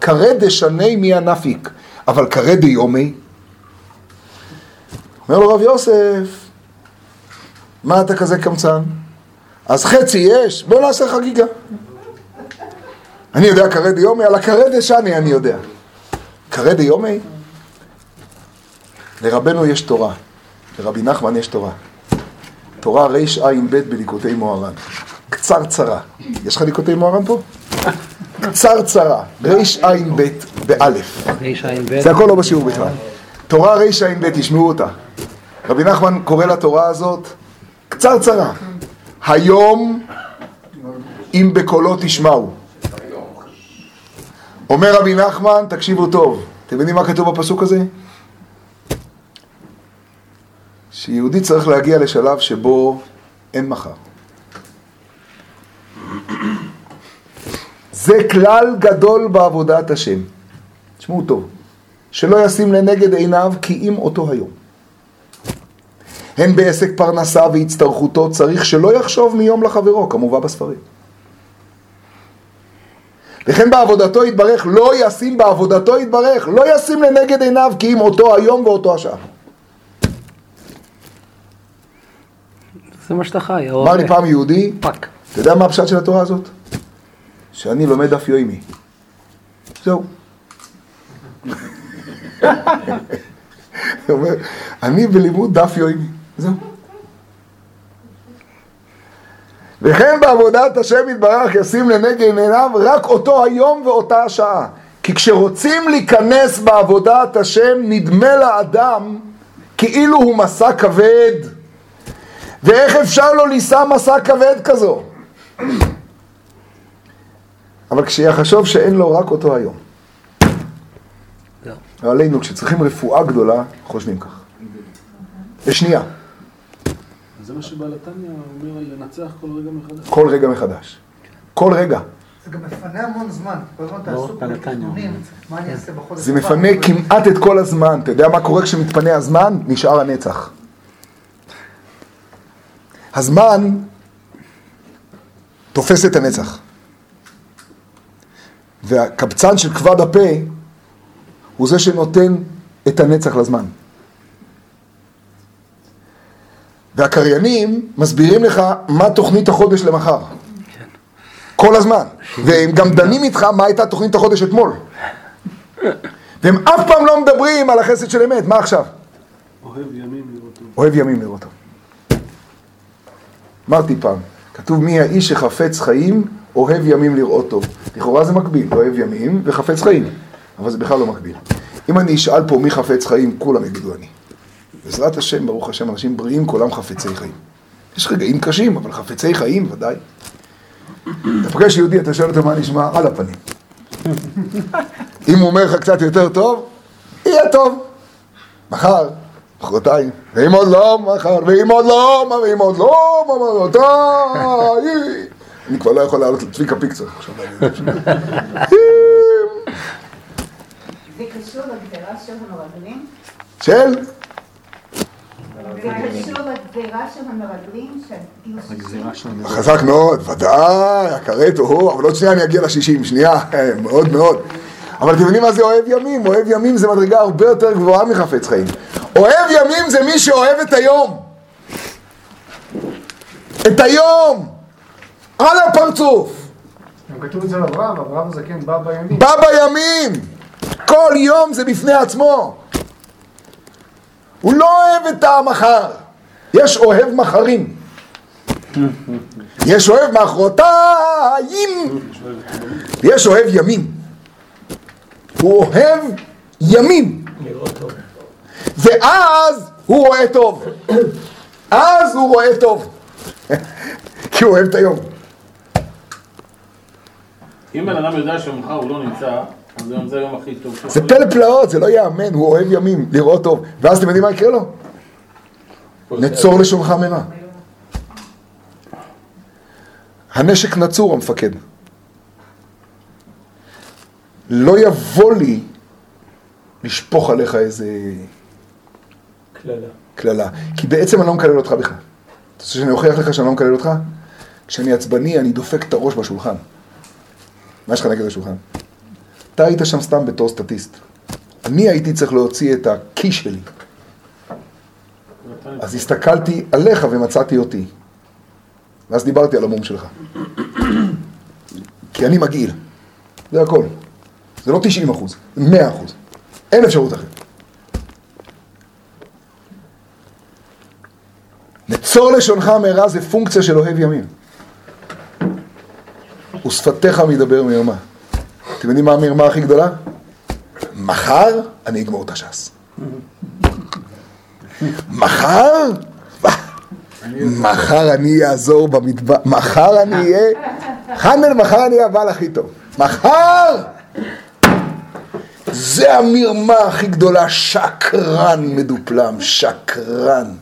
כרת דשני מי הנפיק, אבל כרת דיומי. אומר לו רב יוסף, מה אתה כזה קמצן? אז חצי יש, בוא נעשה חגיגה. אני יודע כרת דיומי, על הכרת דשני אני יודע. כרת דיומי? לרבנו יש תורה, לרבי נחמן יש תורה. תורה רע"ב בליקוטי מוהר"ן. קצרצרה. יש לך ליקוטי מוהר"ן פה? קצרצרה. רע"ב באלף. רע"ב. זה הכל לא בשיעור בכלל. תורה רע"ב, תשמעו אותה. רבי נחמן קורא לתורה הזאת קצרצרה. היום אם בקולו תשמעו. אומר רבי נחמן, תקשיבו טוב. אתם יודעים מה כתוב בפסוק הזה? שיהודי צריך להגיע לשלב שבו אין מחר. זה כלל גדול בעבודת השם. תשמעו טוב. שלא ישים לנגד עיניו כי אם אותו היום. הן בעסק פרנסה והצטרכותו צריך שלא יחשוב מיום לחברו, כמובן בספרים. וכן בעבודתו יתברך, לא ישים בעבודתו יתברך, לא ישים לנגד עיניו כי אם אותו היום ואותו השעה. זה מה שאתה חי. אמר לי פעם יהודי, פאק. אתה יודע מה הפשט של התורה הזאת? שאני לומד דף יומי. זהו. אומר, אני בלימוד דף יומי. זהו. וכן בעבודת השם יתברך ישים לנגד עיניו רק אותו היום ואותה השעה. כי כשרוצים להיכנס בעבודת השם נדמה לאדם כאילו הוא מסע כבד. ואיך אפשר לו לישא מסע כבד כזו? אבל כשיחשוב שאין לו רק אותו היום. לא. עלינו, כשצריכים רפואה גדולה, חושבים כך. בשנייה, זה מה שבעל התניא אומר על לנצח כל רגע מחדש. כל רגע מחדש. כל רגע. זה גם מפנה המון זמן. כל הזמן לא, התניא. בתכנונים, מה אני אעשה בחודש זה? מפנה כמעט את כל הזמן. אתה יודע מה קורה כשמתפנה הזמן? נשאר הנצח. הזמן תופס את הנצח. והקבצן של כבד הפה הוא זה שנותן את הנצח לזמן. והקריינים מסבירים לך מה תוכנית החודש למחר. כל הזמן. והם גם דנים איתך מה הייתה תוכנית החודש אתמול. והם אף פעם לא מדברים על החסד של אמת, מה עכשיו? אוהב ימים לראות טוב. אוהב ימים לראות טוב. אמרתי פעם, כתוב מי האיש שחפץ חיים, אוהב ימים לראות טוב. לכאורה זה מקביל, אוהב ימים וחפץ חיים, אבל זה בכלל לא מקביל. אם אני אשאל פה מי חפץ חיים, כולם יגידו אני. בעזרת השם, ברוך השם, אנשים בריאים, כולם חפצי חיים. יש רגעים קשים, אבל חפצי חיים, ודאי. אתה פוגש יהודי, אתה שואל אותו מה נשמע, על הפנים. אם הוא אומר לך קצת יותר טוב, יהיה טוב. מחר, מחרתיים, ואם עוד לא מחר, ואם עוד לא, ואם עוד לא, מחרתיים. אני כבר לא יכול לעלות לצביקה פיקצר עכשיו. זה קשור לגזירה של המרגלים? של? זה קשור לגזירה של המרגלים שהגיעו שישים? חזק מאוד, ודאי, הכרת הוא, אבל עוד שנייה אני אגיע לשישים, שנייה, מאוד מאוד. אבל אתם יודעים מה זה אוהב ימים? אוהב ימים זה מדרגה הרבה יותר גבוהה מחפץ חיים. אוהב ימים זה מי שאוהב את היום. את היום! על הפרצוף! גם כתוב אצל אברהם, אברהם הזקן בא בימים. בא בימים! כל יום זה בפני עצמו. הוא לא אוהב את המחר. יש אוהב מחרים. יש אוהב מחרתיים. יש אוהב ימים. הוא אוהב ימים. ואז הוא רואה טוב. אז הוא רואה טוב. כי הוא אוהב את היום. אם בן אדם יודע שמחר הוא לא נמצא, אז היום זה היום הכי טוב. זה פלא פלאות, זה לא ייאמן, הוא אוהב ימים, לראות טוב. ואז אתם יודעים מה יקרה לו? נצור לשונך מרע. הנשק נצור, המפקד. לא יבוא לי לשפוך עליך איזה קללה. קללה, כי בעצם אני לא מקלל אותך בכלל. אתה רוצה שאני אוכיח לך שאני לא מקלל אותך? כשאני עצבני, אני דופק את הראש בשולחן. מה יש לך נגד השולחן? אתה היית שם סתם בתור סטטיסט. אני הייתי צריך להוציא את הקי שלי. אז הסתכלתי עליך ומצאתי אותי. ואז דיברתי על המום שלך. כי אני מגעיל. זה הכל. זה לא 90 אחוז, זה 100 אחוז. אין אפשרות אחרת. נצור לשונך מהרה זה פונקציה של אוהב ימים. ושפתיך מדבר מרמה. אתם יודעים מה המרמה הכי גדולה? מחר אני אגמור את הש"ס. מחר? מחר אני אעזור במדבר, מחר אני אהיה, חנמל מחר אני אהיה הבעל הכי טוב. מחר! זה המרמה הכי גדולה, שקרן מדופלם, שקרן.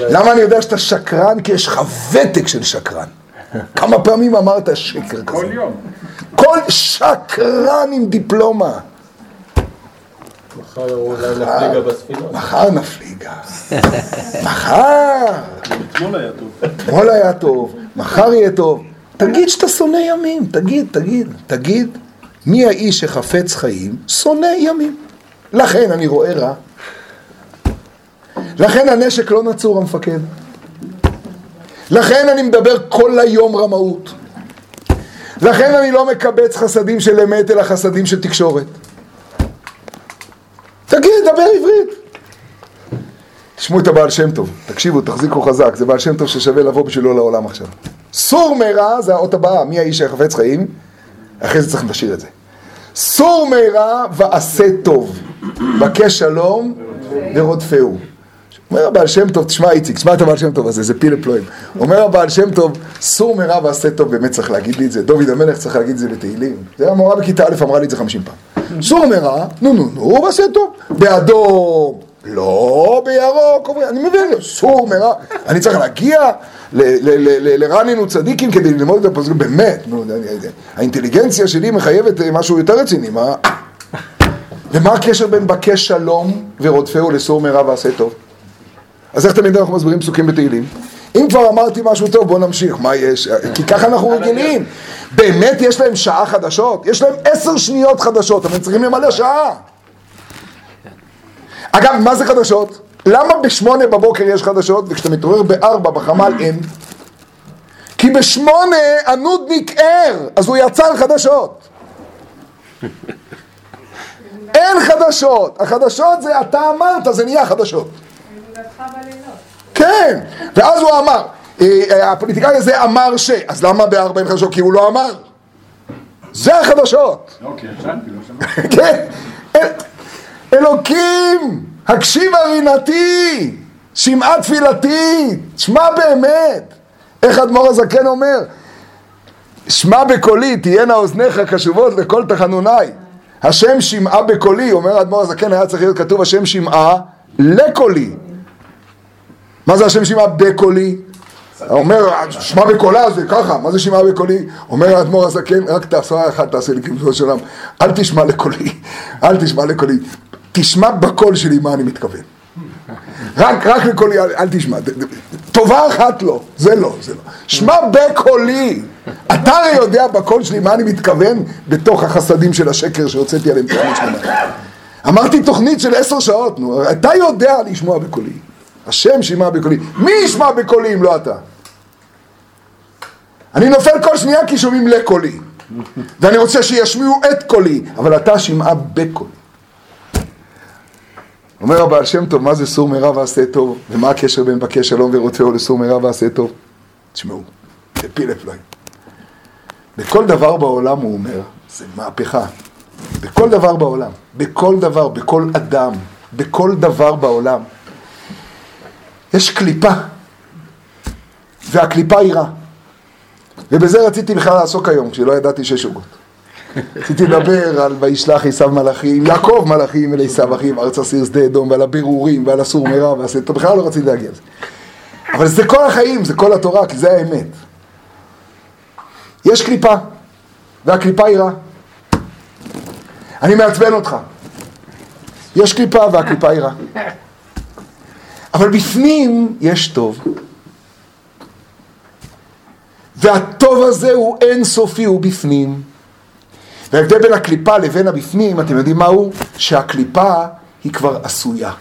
למה אני יודע שאתה שקרן? כי יש לך ותק של שקרן. כמה פעמים אמרת שקר כזה? כל יום. כל שקרן עם דיפלומה. מחר אולי נפליגה בספינות. מחר נפליגה. מחר. אתמול היה טוב. אתמול היה טוב, מחר יהיה טוב. תגיד שאתה שונא ימים, תגיד, תגיד, תגיד. מי האיש שחפץ חיים, שונא ימים. לכן אני רואה רע. לכן הנשק לא נצור המפקד. לכן אני מדבר כל היום רמאות. לכן אני לא מקבץ חסדים של אמת, אלא חסדים של תקשורת. תגיד, דבר עברית. תשמעו את הבעל שם טוב, תקשיבו, תחזיקו חזק, זה בעל שם טוב ששווה לבוא בשבילו לעולם עכשיו. סור מרע זה האות הבאה, מי האיש החפץ חיים? אחרי זה צריך לשיר את זה. סור מרע ועשה טוב, בקש שלום ורודפהו. אומר הבעל שם טוב, תשמע איציק, תשמע את הבעל שם טוב הזה, זה פיל פלואים. אומר הבעל שם טוב, סור מרע ועשה טוב, באמת צריך להגיד לי את זה, דוד המלך צריך להגיד את זה בתהילים. זה המורה בכיתה א' אמרה לי את זה חמישים פעם. סור מרע, נו נו נו, ועשה טוב. באדום, לא בירוק, אני מבין, סור מרע. אני צריך להגיע ל- ל- ל- ל- לרנינו צדיקים כדי ללמוד את הפסוק, באמת, האינטליגנציה שלי מחייבת אה, משהו יותר רציני, מה? ומה הקשר בין בקש שלום ורודפהו לסור מרע ועשה טוב? אז איך תמיד אנחנו מסבירים פסוקים בתהילים? אם כבר אמרתי משהו טוב, בואו נמשיך, מה יש? כי ככה אנחנו רגילים. באמת יש להם שעה חדשות? יש להם עשר שניות חדשות, אבל הם צריכים למלא שעה. אגב, מה זה חדשות? למה בשמונה בבוקר יש חדשות, וכשאתה מתעורר בארבע בחמ"ל אין? כי בשמונה הנודניק ער, אז הוא יצר חדשות. אין חדשות, החדשות זה אתה אמרת, זה נהיה חדשות. כן, ואז הוא אמר, אה, אה, הפוליטיקאי הזה אמר ש, אז למה בארבע אין חדשות? כי הוא לא אמר. זה החדשות. אוקיי, חשבתי, לא שמעתי. כן, אל- אלוקים, הקשיב הרינתי, שמעה תפילתי, שמע באמת. איך אדמו"ר הזקן אומר? שמע בקולי, תהיינה אוזניך קשובות לכל תחנוני. השם שמעה בקולי, אומר האדמו"ר הזקן, היה צריך להיות כתוב השם שמעה לקולי. מה זה השם שמעה בקולי? אומר, שמע בקולה זה ככה, מה זה שמעה בקולי? אומר האדמו"ר הזקן, רק תעשה אחת תעשה לי כבשו של עולם, אל תשמע לקולי, אל תשמע לקולי, תשמע בקול שלי מה אני מתכוון. רק, רק לקולי, אל, אל תשמע, טובה אחת לא, זה לא, זה לא. שמע בקולי, אתה הרי יודע בקול שלי מה אני מתכוון בתוך החסדים של השקר שהוצאתי עליהם תוכנית שלמה. אמרתי תוכנית של עשר שעות, נו, אתה יודע לשמוע בקולי. השם שמע בקולי. מי ישמע בקולי אם לא אתה? אני נופל כל שנייה כי שומעים לקולי. ואני רוצה שישמיעו את קולי, אבל אתה שמעה בקולי. אומר הבעל שם טוב, מה זה סור מרע ועשה טוב? ומה הקשר בין בקש שלום ורודפהו לסור מרע ועשה טוב? תשמעו, זה פיל אפליים. בכל דבר בעולם הוא אומר, זה מהפכה. בכל דבר בעולם, בכל דבר, בכל אדם, בכל דבר בעולם. יש קליפה, והקליפה היא רע. ובזה רציתי בכלל לעסוק היום, כשלא ידעתי שיש עוגות. רציתי לדבר על וישלח עשיו מלאכים, יעקב מלאכים אל עשיו אחיו, ארצה סיר שדה אדום, ועל הבירורים, ועל הסור מרע, ועשה, טוב, בכלל לא רציתי להגיע לזה. אבל זה כל החיים, זה כל התורה, כי זה האמת. יש קליפה, והקליפה היא רע. אני מעצבן אותך. יש קליפה והקליפה היא רע. אבל בפנים יש טוב. והטוב הזה הוא אינסופי, הוא בפנים. וההבדל בין הקליפה לבין הבפנים, אתם יודעים מה הוא? שהקליפה היא כבר עשויה.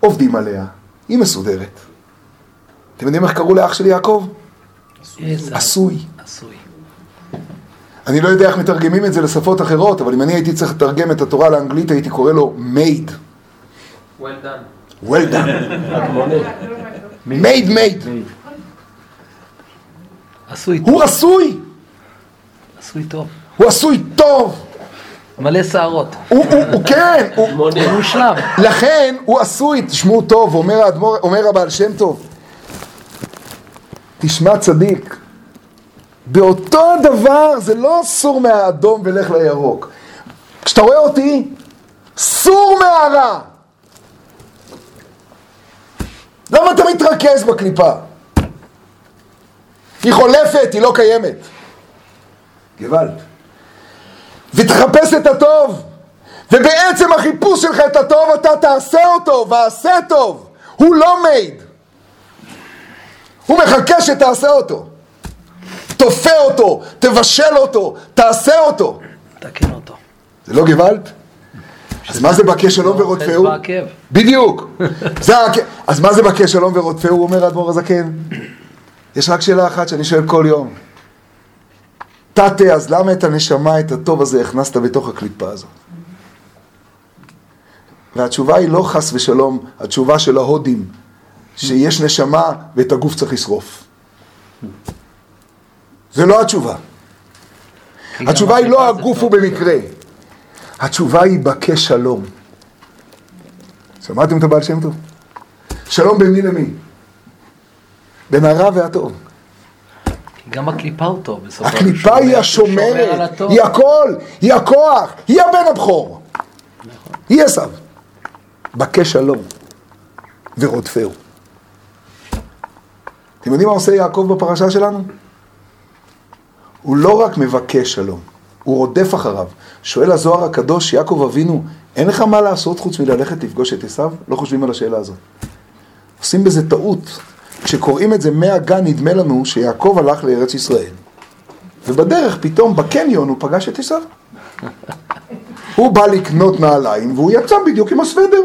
עובדים עליה, היא מסודרת. אתם יודעים איך קראו לאח שלי יעקב? עשוי. אני לא יודע איך מתרגמים את זה לשפות אחרות, אבל אם אני הייתי צריך לתרגם את התורה לאנגלית, הייתי קורא לו made. Well done. well done. made made. עשוי הוא טוב. עשוי, עשוי טוב. הוא עשוי טוב. מלא שערות. הוא, הוא, הוא כן, הוא, הוא מושלם. לכן הוא עשוי, תשמעו טוב, אומר האדמו"ר, אומר הבעל שם טוב, תשמע צדיק, באותו דבר זה לא סור מהאדום ולך לירוק. כשאתה רואה אותי, סור מהרע. למה אתה מתרכז בקליפה? היא חולפת, היא לא קיימת. גוואלד. ותחפש את הטוב. ובעצם החיפוש שלך את הטוב אתה תעשה אותו, ועשה טוב. הוא לא מייד. הוא מחכה שתעשה אותו. תופה אותו, תבשל אותו, תעשה אותו. תקן אותו. זה לא גוואלד? אז מה זה בקש שלום ורודפהו? בדיוק. אז מה זה בקש שלום ורודפהו, אומר האדמו"ר הזקן? יש רק שאלה אחת שאני שואל כל יום. תתה, אז למה את הנשמה, את הטוב הזה, הכנסת בתוך הקליפה הזאת? והתשובה היא לא חס ושלום, התשובה של ההודים, שיש נשמה ואת הגוף צריך לשרוף. זה לא התשובה. התשובה היא לא הגוף הוא במקרה. התשובה היא בקש שלום. שמעתם את הבעל שם טוב? שלום בין מי למי? בין הרע והטוב. גם הקליפה הוא טוב בסופו של הקליפה דבר. היא שומר על השומרת. היא הכל, היא הכוח, היא הבן הבכור. היא עשיו. בקש שלום ורודפהו. אתם יודעים מה עושה יעקב בפרשה שלנו? הוא לא רק מבקש שלום, הוא רודף אחריו. שואל הזוהר הקדוש, יעקב אבינו, אין לך מה לעשות חוץ מללכת לפגוש את עשיו? לא חושבים על השאלה הזאת. עושים בזה טעות. כשקוראים את זה מהגן נדמה לנו שיעקב הלך לארץ ישראל. ובדרך פתאום בקניון הוא פגש את עשיו. הוא בא לקנות נעליים והוא יצא בדיוק עם הסוודר.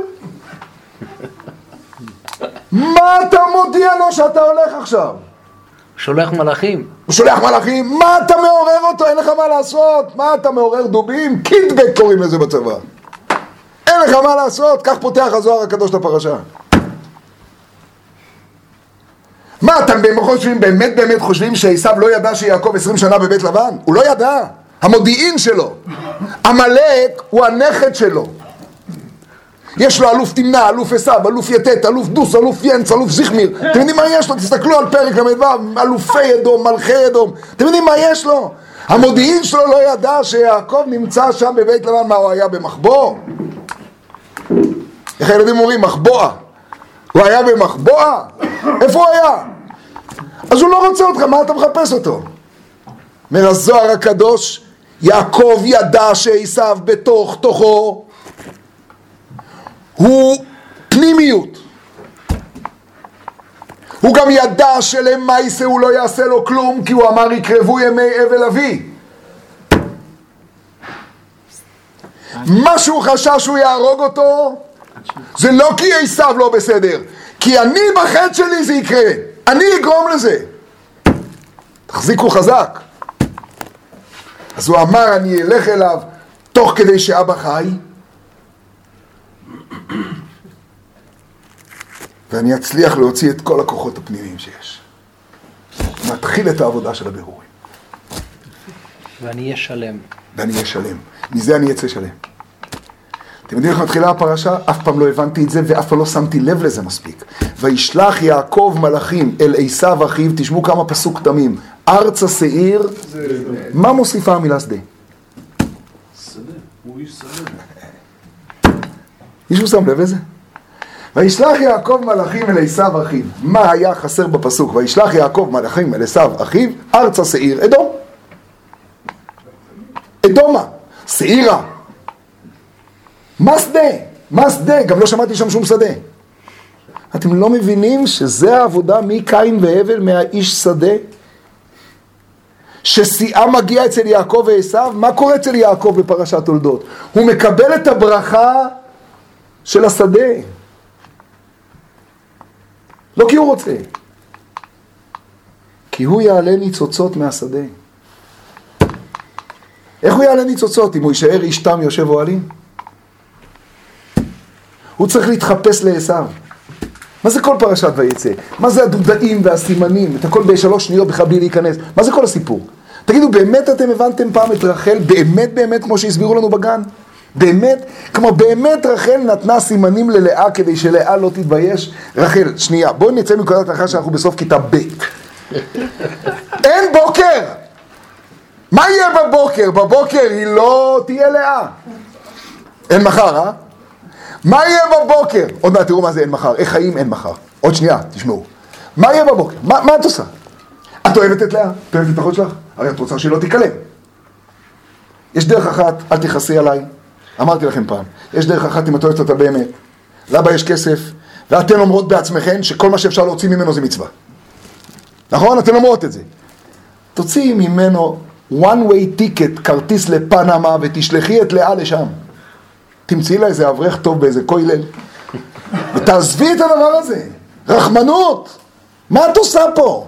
מה אתה מודיע לו שאתה הולך עכשיו? שולח מלאכים. הוא שולח מלאכים, מה אתה מעורר אותו? אין לך מה לעשות. מה אתה מעורר דובים? קיטבק קוראים לזה בצבא. אין לך מה לעשות, כך פותח הזוהר הקדוש את הפרשה. מה, אתם באמת חושבים, באמת באמת חושבים שעשיו לא ידע שיעקב עשרים שנה בבית לבן? הוא לא ידע. המודיעין שלו. עמלק הוא הנכד שלו. יש לו אלוף תמנע, אלוף עשיו, אלוף יתת, אלוף דוס, אלוף ינץ, אלוף זיכמיר. אתם יודעים מה יש לו? תסתכלו על פרק ל"ו, אלופי אדום, מלכי אדום. אתם יודעים מה יש לו? המודיעין שלו לא ידע שיעקב נמצא שם בבית לבן, מה הוא היה במחבוא? איך הילדים אומרים? מחבואה. הוא היה במחבואה? איפה הוא היה? אז הוא לא רוצה אותך, מה אתה מחפש אותו? אומר הזוהר הקדוש, יעקב ידע שעשיו בתוך תוכו הוא פנימיות. הוא גם ידע שלמעשה הוא לא יעשה לו כלום, כי הוא אמר יקרבו ימי אבל אבי. מה שהוא חשש שהוא יהרוג אותו, זה לא כי עשיו לא בסדר, כי אני בחטא שלי זה יקרה, אני אגרום לזה. תחזיקו חזק. אז הוא אמר אני אלך אליו תוך כדי שאבא חי, ואני אצליח להוציא את כל הכוחות הפנימיים שיש. נתחיל את העבודה של הבירורים, ואני אהיה שלם. ואני אהיה שלם. מזה אני אצא שלם. אתם יודעים איך מתחילה הפרשה? אף פעם לא הבנתי את זה ואף פעם לא שמתי לב לזה מספיק. וישלח יעקב מלאכים אל עשיו אחיו, תשמעו כמה פסוק תמים. ארצה שעיר, מה מוסיפה המילה שדה? שדה, הוא איש שדה. מישהו שם לב לזה? וישלח יעקב מלאכים אל עשיו אחיו. מה היה חסר בפסוק? וישלח יעקב מלאכים אל עשיו אחיו, ארצה שעיר, אדום. אדומה, שעירה. מה שדה? מה שדה? גם לא שמעתי שם שום שדה. אתם לא מבינים שזה העבודה מקין והבל, מהאיש שדה? ששיאה מגיעה אצל יעקב ועשיו? מה קורה אצל יעקב בפרשת תולדות? הוא מקבל את הברכה של השדה. לא כי הוא רוצה, כי הוא יעלה ניצוצות מהשדה. איך הוא יעלה ניצוצות אם הוא יישאר איש תם יושב אוהלים? הוא צריך להתחפש לעשיו. מה זה כל פרשת ויצא? מה זה הדודאים והסימנים? את הכל בשלוש שניות בכלל בלי להיכנס. מה זה כל הסיפור? תגידו, באמת אתם הבנתם פעם את רחל? באמת באמת כמו שהסבירו לנו בגן? באמת? כלומר, באמת רחל נתנה סימנים ללאה כדי שלאה לא תתבייש? רחל, שנייה, בואי נצא מנקודת הנחה שאנחנו בסוף כיתה ב'. אין בוקר! מה יהיה בבוקר? בבוקר היא לא תהיה לאה. אין מחר, אה? מה יהיה בבוקר? עוד מעט תראו מה זה אין מחר. איך חיים אין מחר. עוד שנייה, תשמעו. מה יהיה בבוקר? מה, מה את עושה? את אוהבת את לאה? את אוהבת את אחות שלך? הרי את רוצה שהיא לא תיכלם. יש דרך אחת, אל תכעסי עליי. אמרתי לכם פעם, יש דרך אחת אם את אוהבת אותה באמת. לאבא יש כסף, ואתן אומרות בעצמכן שכל מה שאפשר להוציא ממנו זה מצווה. נכון? אתן אומרות את זה. תוציאי ממנו one way ticket, כרטיס לפנמה, ותשלחי את לאה לשם. תמצאי לה איזה אברך טוב באיזה כולל, ותעזבי את הדבר הזה. רחמנות. מה את עושה פה?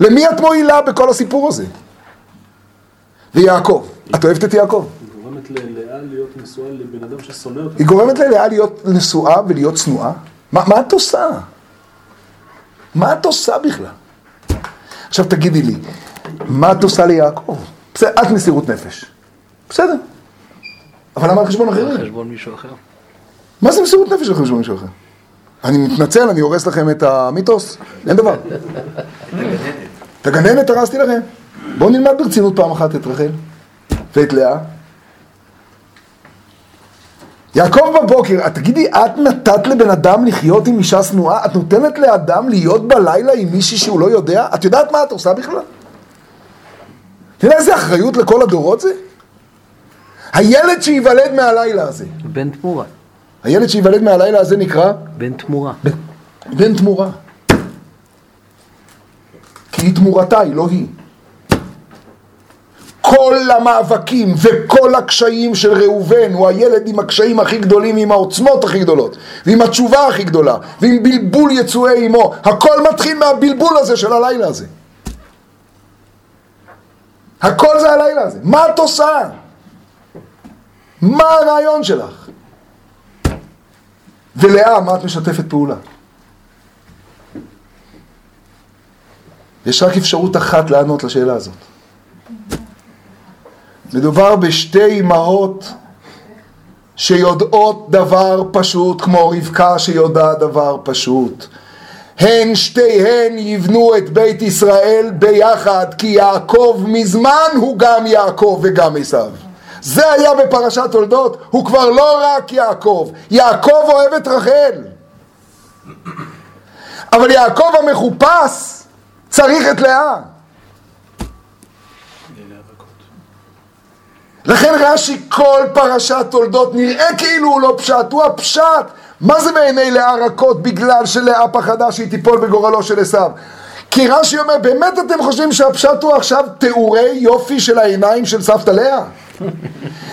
למי את מועילה בכל הסיפור הזה? ויעקב, את אוהבת את יעקב? ללאה להיות נשואה לבן אדם ששונא אותה. היא גורמת ללאה להיות נשואה ולהיות צנועה? מה, מה את עושה? מה את עושה בכלל? עכשיו תגידי לי, מה את עושה ליעקב? בסדר, את מסירות נפש. בסדר. אבל למה על חשבון על אחרים? חשבון מישהו אחר. מה זה מסירות נפש על חשבון מישהו אחר? אני מתנצל, אני הורס לכם את המיתוס? אין דבר. את הגננת הרסתי לכם. בואו נלמד ברצינות פעם אחת את רחל ואת לאה. יעקב בבוקר, תגידי, את נתת לבן אדם לחיות עם אישה שנואה? את נותנת לאדם להיות בלילה עם מישהי שהוא לא יודע? את יודעת מה את עושה בכלל? אתה יודע איזה אחריות לכל הדורות זה? הילד שייוולד מהלילה הזה, בן תמורה. הילד שייוולד מהלילה הזה נקרא בן תמורה. בן תמורה. כי היא תמורתה, היא לא היא. כל המאבקים וכל הקשיים של ראובן הוא הילד עם הקשיים הכי גדולים, עם העוצמות הכי גדולות, ועם התשובה הכי גדולה, ועם בלבול יצואי אמו. הכל מתחיל מהבלבול הזה של הלילה הזה. הכל זה הלילה הזה. מה את עושה? מה הרעיון שלך? ולאה, מה את משתפת פעולה? יש רק אפשרות אחת לענות לשאלה הזאת. מדובר בשתי אמהות שיודעות דבר פשוט כמו רבקה שיודעת דבר פשוט. הן שתיהן יבנו את בית ישראל ביחד כי יעקב מזמן הוא גם יעקב וגם עשיו. זה היה בפרשת תולדות, הוא כבר לא רק יעקב, יעקב אוהב את רחל. אבל יעקב המחופש צריך את לאה. לכן רש"י כל פרשת תולדות נראה כאילו הוא לא פשט, הוא הפשט. מה זה בעיני לאה רכות בגלל שלאה פחדה שהיא תיפול בגורלו של עשיו? כי רש"י אומר, באמת אתם חושבים שהפשט הוא עכשיו תיאורי יופי של העיניים של סבתא לאה?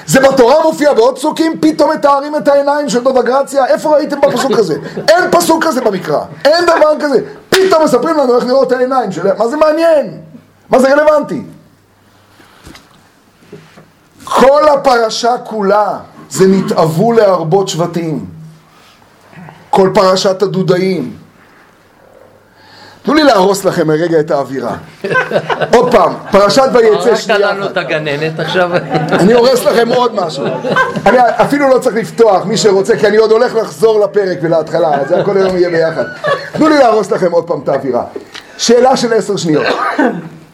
זה בתורה מופיע בעוד פסוקים, פתאום מתארים את העיניים של דודה גרציה, איפה ראיתם בפסוק הזה? אין פסוק כזה במקרא, אין דבר כזה. פתאום מספרים לנו איך נראות העיניים של... מה זה מעניין? מה זה רלוונטי? כל הפרשה כולה זה נתאבו להרבות שבטים. כל פרשת הדודאים. תנו לי להרוס לכם לרגע את האווירה. עוד פעם, פרשת ויצא הרגת שנייה לנו אחת. את הגננת עכשיו. אני הורס לכם עוד משהו. אני אפילו לא צריך לפתוח, מי שרוצה, כי אני עוד הולך לחזור לפרק ולהתחלה, אז זה הכל היום יהיה ביחד. תנו לי להרוס לכם עוד פעם את האווירה. שאלה של עשר שניות.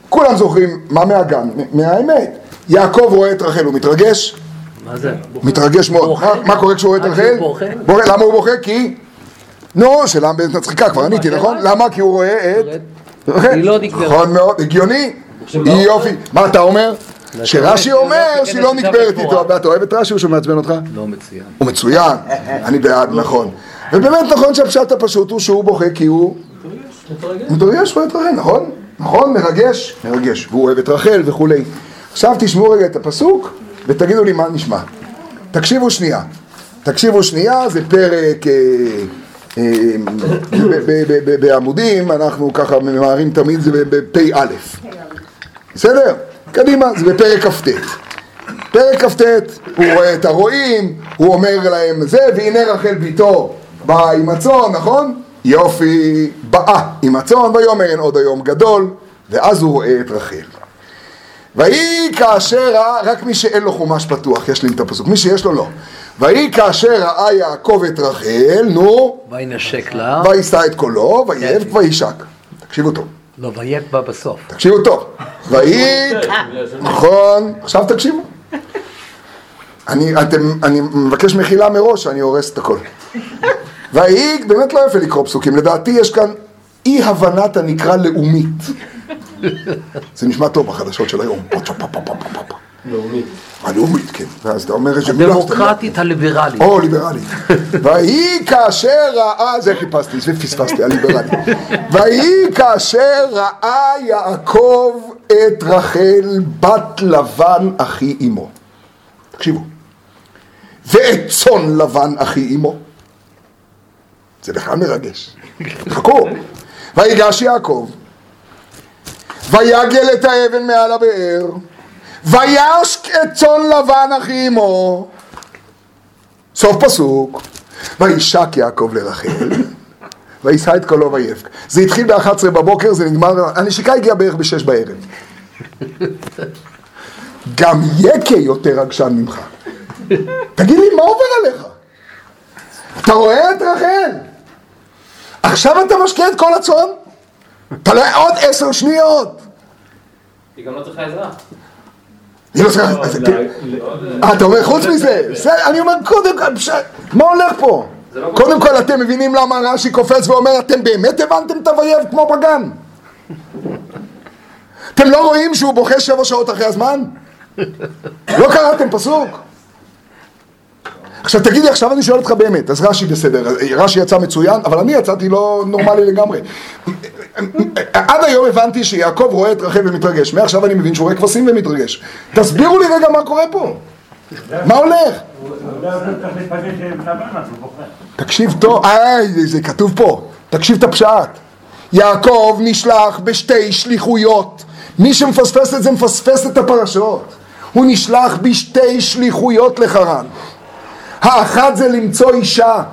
כולם זוכרים, מה מהגן? מהאמת. יעקב רואה את רחל, הוא מתרגש? מה זה? מתרגש מאוד. מה- קורה כשהוא רואה את עד רחל? בוכה? למה הוא בוכה? כי... נו, שאלה באמת מצחיקה, כבר עניתי, נכון? למה? כי הוא רואה את... היא לא נקברת. נכון מאוד, הגיוני. יופי. מה אתה אומר? שרש"י אומר שהיא לא נקברת איתו. אתה אוהב את רש"י או שהוא מעצבן אותך? לא מצוין. הוא מצוין, אני בעד, נכון. ובאמת נכון שהפשט הפשוט הוא שהוא בוכה כי הוא מתרגש, רואה את רחל, נכון? נכון, מרגש, מרגש, והוא אוהב את רחל וכולי. עכשיו תשמעו רגע את הפסוק ותגידו לי מה נשמע. תקשיבו שנייה, תקשיבו שנייה, זה פרק אה, אה, בעמודים, אנחנו ככה ממהרים תמיד, זה בפ"א. בסדר? קדימה, זה בפרק כ"ט. פרק כ"ט, הוא רואה את הרועים, הוא אומר להם זה, והנה רחל ביתו באה עם הצאן, נכון? יופי, באה עם הצאן, ויאמר אין עוד היום גדול, ואז הוא רואה את רחל. ויהי כאשר ראה, רק מי שאין לו חומש פתוח, יש לי את הפסוק, מי שיש לו לא. ויהי כאשר ראה יעקב את רחל, נו, וינשק לה. ויישא את קולו, ויאב וישק. תקשיבו טוב. לא, ויק בה בסוף. תקשיבו טוב. ויהי, נכון, עכשיו תקשיבו. אני, אתם, אני מבקש מחילה מראש שאני הורס את הכל. ויהי, באמת לא יפה לקרוא פסוקים, לדעתי יש כאן אי הבנת הנקרא לאומית. זה נשמע טוב בחדשות של היום. לאומית. הלאומית, כן. ואז אתה אומר איזה מילה... הדמוקרטית הליברלית. או ליברלית. ויהי כאשר ראה, זה חיפשתי, זה פספסתי, הליברלית. ויהי כאשר ראה יעקב את רחל בת לבן אחי אמו. תקשיבו. ואת צאן לבן אחי אמו. זה בכלל מרגש. חכו. ויגש יעקב, ויגל את האבן מעל הבאר, וישק את צאן לבן אחי אמו. סוף פסוק, וישק יעקב לרחל, ויישא את קולו ויבק. זה התחיל ב-11 בבוקר, זה נגמר, הנשיקה הגיעה בערך ב-6 בערב. גם יקה יותר רגשן ממך. תגיד לי, מה עובר עליך? אתה רואה את רחל? עכשיו אתה משקיע את כל הצאן? אתה לא... עוד עשר שניות. היא גם לא צריכה עזרה. היא לא צריכה... אה, אתה אומר חוץ מזה? בסדר, אני אומר קודם כל, מה הולך פה? קודם כל אתם מבינים למה רש"י קופץ ואומר אתם באמת הבנתם את הויב כמו בגן? אתם לא רואים שהוא בוכה שבע שעות אחרי הזמן? לא קראתם פסוק? עכשיו תגיד לי, עכשיו אני שואל אותך באמת, אז רש"י בסדר, רש"י יצא מצוין, אבל אני יצאתי לא נורמלי לגמרי. עד היום הבנתי שיעקב רואה את רחל ומתרגש, מעכשיו אני מבין שהוא רואה כבשים ומתרגש. תסבירו לי רגע מה קורה פה. מה הולך? תקשיב טוב, איי, זה כתוב פה, תקשיב את הפשט. יעקב נשלח בשתי שליחויות. מי שמפספס את זה מפספס את הפרשות. הוא נשלח בשתי שליחויות לחרן. האחת זה למצוא אישה.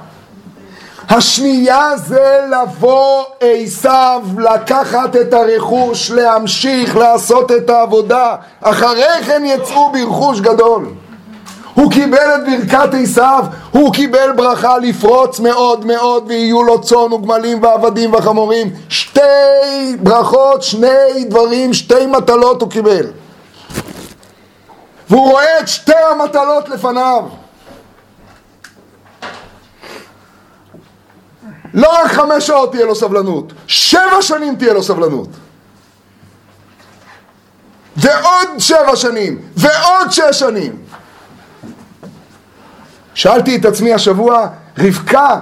השנייה זה לבוא עשיו, לקחת את הרכוש, להמשיך לעשות את העבודה. אחרי כן יצאו ברכוש גדול. הוא קיבל את ברכת עשיו, הוא קיבל ברכה לפרוץ מאוד מאוד ויהיו לו צאן וגמלים ועבדים וחמורים. שתי ברכות, שני דברים, שתי מטלות הוא קיבל. והוא רואה את שתי המטלות לפניו. לא רק חמש שעות תהיה לו סבלנות, שבע שנים תהיה לו סבלנות. ועוד שבע שנים, ועוד שש שנים. שאלתי את עצמי השבוע, רבקה,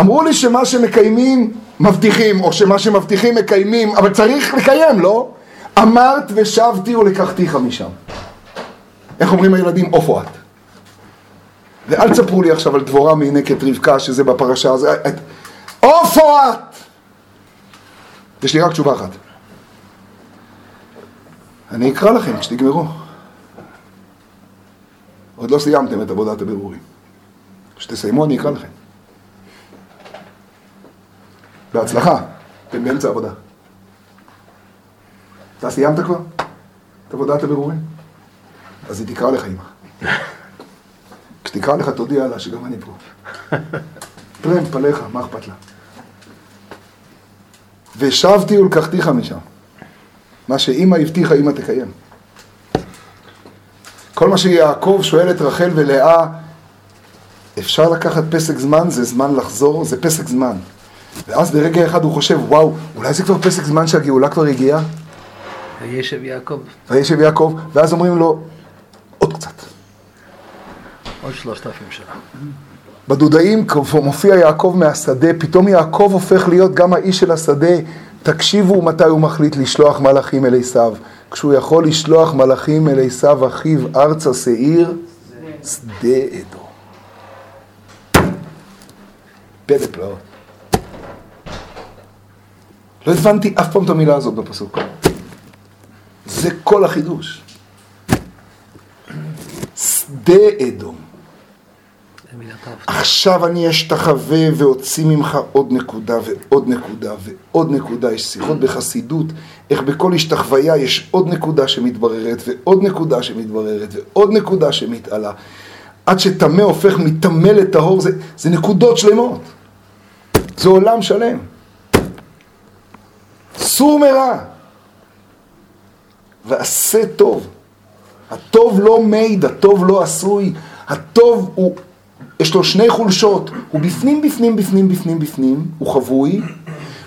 אמרו לי שמה שמקיימים מבטיחים, או שמה שמבטיחים מקיימים, אבל צריך לקיים, לא? אמרת ושבתי ולקחתיך משם. איך אומרים הילדים? עופו את. ואל תספרו לי עכשיו על דבורה מינקת רבקה, שזה בפרשה הזו. עופו את! יש לי רק תשובה אחת. אני אקרא לכם כשתגמרו. עוד לא סיימתם את עבודת הבירורים. כשתסיימו אני אקרא לכם. בהצלחה, אתם באמצע עבודה. אתה סיימת כבר את עבודת הבירורים? אז היא תקרא לך אמא. כשתקרא לך תודיע לה שגם אני פה. טרמפ פליך, מה אכפת לה? ושבתי ולקחתיך משם. מה שאימא הבטיחה, אימא תקיים. כל מה שיעקב שואל את רחל ולאה, אפשר לקחת פסק זמן, זה זמן לחזור, זה פסק זמן. ואז ברגע אחד הוא חושב, וואו, אולי זה כבר פסק זמן שהגאולה כבר הגיעה? וישב יעקב וישב יעקב, ואז אומרים לו, עוד קצת. עוד שלושת אלפים שנה. בדודאים מופיע יעקב מהשדה, פתאום יעקב הופך להיות גם האיש של השדה. תקשיבו מתי הוא מחליט לשלוח מלאכים אל עשיו. כשהוא יכול לשלוח מלאכים אל עשיו אחיו ארצה שעיר, שדה אדום. פלא פלאות. לא הבנתי אף פעם את המילה הזאת בפסוק. זה כל החידוש. שדה אדום. עכשיו אני אשתחווה ואוציא ממך עוד נקודה ועוד נקודה ועוד נקודה. יש שיחות בחסידות, איך בכל השתחוויה יש עוד נקודה שמתבררת ועוד נקודה שמתבררת ועוד נקודה שמתעלה. עד שטמא הופך מטמא לטהור, זה, זה נקודות שלמות. זה עולם שלם. סור מרע ועשה טוב. הטוב לא מעיד, הטוב לא עשוי, הטוב הוא, יש לו שני חולשות, הוא בפנים, בפנים, בפנים, בפנים, בפנים, הוא חבוי,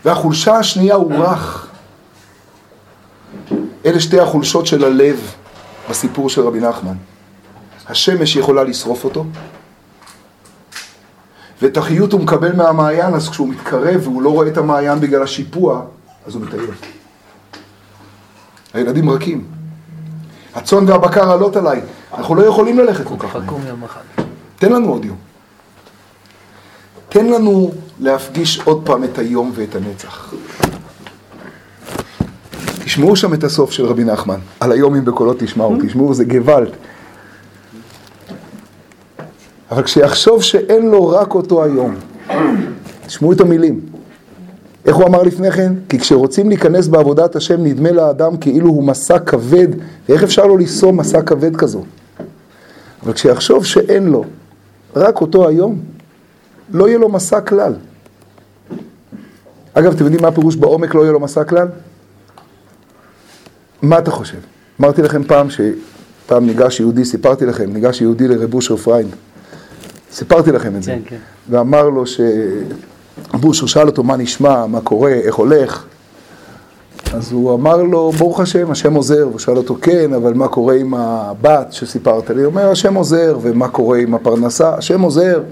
והחולשה השנייה הוא רך. אלה שתי החולשות של הלב בסיפור של רבי נחמן. השמש יכולה לשרוף אותו, ואת החיות הוא מקבל מהמעיין, אז כשהוא מתקרב והוא לא רואה את המעיין בגלל השיפוע, אז הוא מטייל. הילדים רכים. הצאן והבקר עלות עליי, אנחנו לא יכולים ללכת כל כך תן לנו עוד יום. תן לנו להפגיש עוד פעם את היום ואת הנצח. תשמעו שם את הסוף של רבי נחמן, על היום אם בקולות תשמעו, תשמעו, זה גוואלד. אבל כשיחשוב שאין לו רק אותו היום, תשמעו את המילים, איך הוא אמר לפני כן? כי כשרוצים להיכנס בעבודת השם נדמה לאדם כאילו הוא מסע כבד, ואיך אפשר לו לישוא מסע כבד כזו? אבל כשיחשוב שאין לו, רק אותו היום, לא יהיה לו מסע כלל. אגב, אתם יודעים מה הפירוש בעומק לא יהיה לו מסע כלל? מה אתה חושב? אמרתי לכם פעם שפעם ניגש יהודי, סיפרתי לכם, ניגש יהודי לרב אושר פריינד. סיפרתי לכם את זה. כן, כן. ואמר לו ש... רב אושר שאל אותו מה נשמע, מה קורה, איך הולך. אז הוא אמר לו, ברוך השם, השם עוזר. והוא שאל אותו, כן, אבל מה קורה עם הבת שסיפרת לי? הוא אומר, השם עוזר, ומה קורה עם הפרנסה? השם עוזר.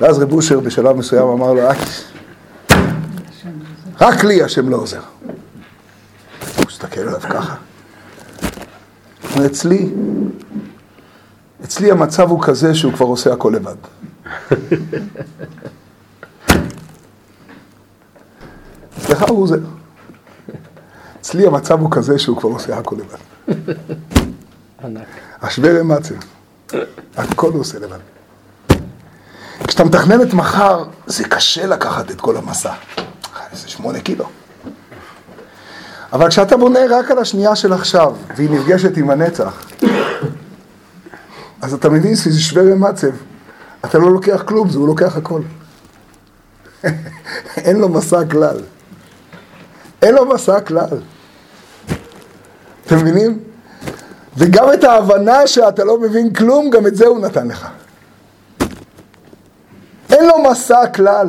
ואז רב אושר בשלב מסוים אמר לו, "אה, רק לי השם לא עוזר. הוא הסתכל עליו ככה. אצלי, אצלי המצב הוא כזה שהוא כבר עושה הכל לבד. אצלך הוא עוזר. אצלי המצב הוא כזה שהוא כבר עושה הכל לבד. ענק. השווה רמצב, הכל הוא עושה לבד. כשאתה מתכנן את מחר, זה קשה לקחת את כל המסע. זה שמונה קילו. אבל כשאתה בונה רק על השנייה של עכשיו, והיא נפגשת עם הנצח, אז אתה מבין שזה שווה רמצב. אתה לא לוקח כלום, זה הוא לוקח הכל. אין לו מסע כלל. אין לו מסע כלל. אתם מבינים? וגם את ההבנה שאתה לא מבין כלום, גם את זה הוא נתן לך. אין לו מסע כלל.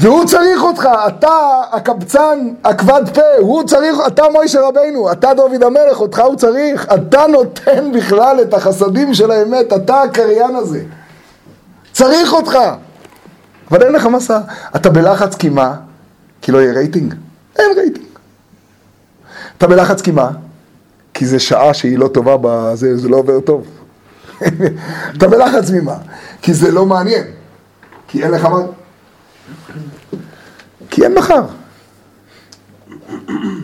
והוא צריך אותך, אתה הקבצן, הכבד פה, הוא צריך, אתה מוישה רבנו, אתה דוד המלך, אותך הוא צריך, אתה נותן בכלל את החסדים של האמת, אתה הקריין הזה. צריך אותך. אבל אין לך מסע. אתה בלחץ כי מה? כי לא יהיה רייטינג? אין רייטינג. אתה בלחץ כי מה? כי זה שעה שהיא לא טובה, בזה, זה לא עובר טוב. אתה בלחץ ממה? כי זה לא מעניין. כי אין לך מה... כי אין מחר.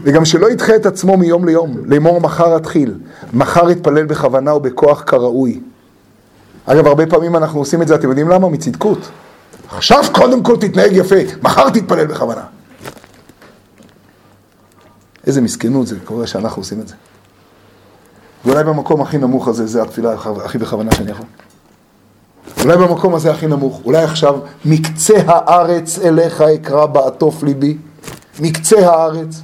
וגם שלא ידחה את עצמו מיום ליום, לאמור מחר אתחיל, מחר יתפלל בכוונה ובכוח כראוי. אגב, הרבה פעמים אנחנו עושים את זה, אתם יודעים למה? מצדקות. עכשיו קודם כל תתנהג יפה, מחר תתפלל בכוונה. איזה מסכנות זה קורה שאנחנו עושים את זה. ואולי במקום הכי נמוך הזה, זה התפילה הכי בכוונה שאני יכול. אולי במקום הזה הכי נמוך, אולי עכשיו, מקצה הארץ אליך אקרא בעטוף ליבי, מקצה הארץ.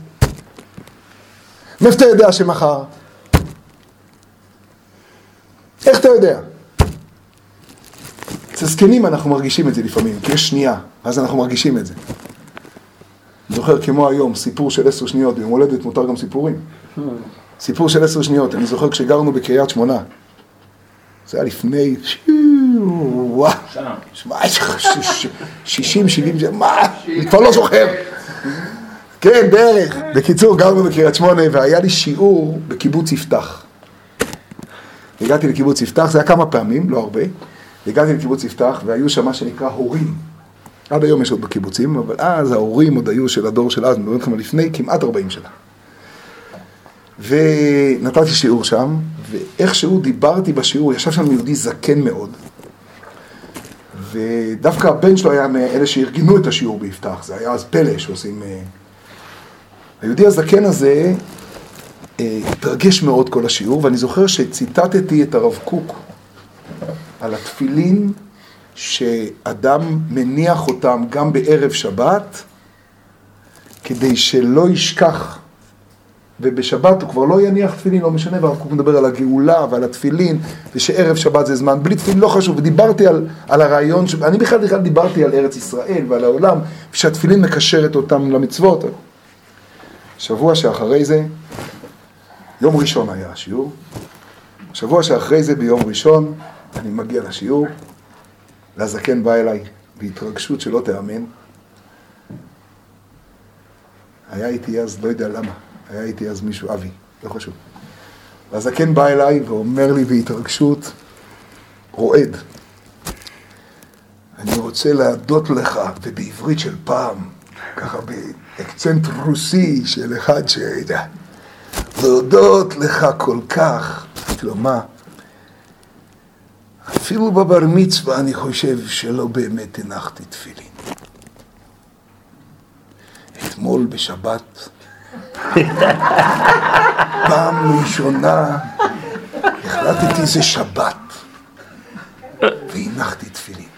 מאיפה אתה יודע שמחר? איך אתה יודע? אצל זקנים אנחנו מרגישים את זה לפעמים, כי יש שנייה, אז אנחנו מרגישים את זה. זוכר כמו היום, סיפור של עשר שניות, ביום הולדת מותר גם סיפורים. סיפור של עשר שניות, אני זוכר כשגרנו בקריית שמונה. זה היה לפני, וואו, שמע, שישים, שבעים, מה, אני כבר לא זוכר. כן, בערך. בקיצור, גרנו בקריית שמונה, והיה לי שיעור בקיבוץ יפתח. הגעתי לקיבוץ יפתח, זה היה כמה פעמים, לא הרבה. הגעתי לקיבוץ יפתח, והיו שם מה שנקרא הורים. עד היום יש עוד בקיבוצים, אבל אז ההורים עוד היו של הדור של אז, מדברים איתכם לפני כמעט 40 שנה. ונתתי שיעור שם, ואיכשהו דיברתי בשיעור, ישב שם יהודי זקן מאוד, ודווקא הבן שלו היה מאלה שארגנו את השיעור ביפתח, זה היה אז פלא שעושים... אה, היהודי הזקן הזה אה, התרגש מאוד כל השיעור, ואני זוכר שציטטתי את הרב קוק על התפילין שאדם מניח אותם גם בערב שבת, כדי שלא ישכח. ובשבת הוא כבר לא יניח תפילין, לא משנה, והרב קוק מדבר על הגאולה ועל התפילין, ושערב שבת זה זמן, בלי תפילין לא חשוב, ודיברתי על, על הרעיון, ש... אני בכלל בכלל דיברתי על ארץ ישראל ועל העולם, ושהתפילין מקשרת אותם למצוות. שבוע שאחרי זה, יום ראשון היה השיעור, שבוע שאחרי זה ביום ראשון, אני מגיע לשיעור, והזקן בא אליי בהתרגשות שלא תיאמן. היה איתי אז, לא יודע למה, היה איתי אז מישהו, אבי, לא חשוב. והזקן בא אליי ואומר לי בהתרגשות, רועד, אני רוצה להדות לך, ובעברית של פעם, ככה באקצנט רוסי של אחד שידע, להודות לך כל כך. אמרתי לו, מה? אפילו בבר מצווה אני חושב שלא באמת הנחתי תפילין. אתמול בשבת, פעם ראשונה החלטתי זה שבת, והנחתי תפילין.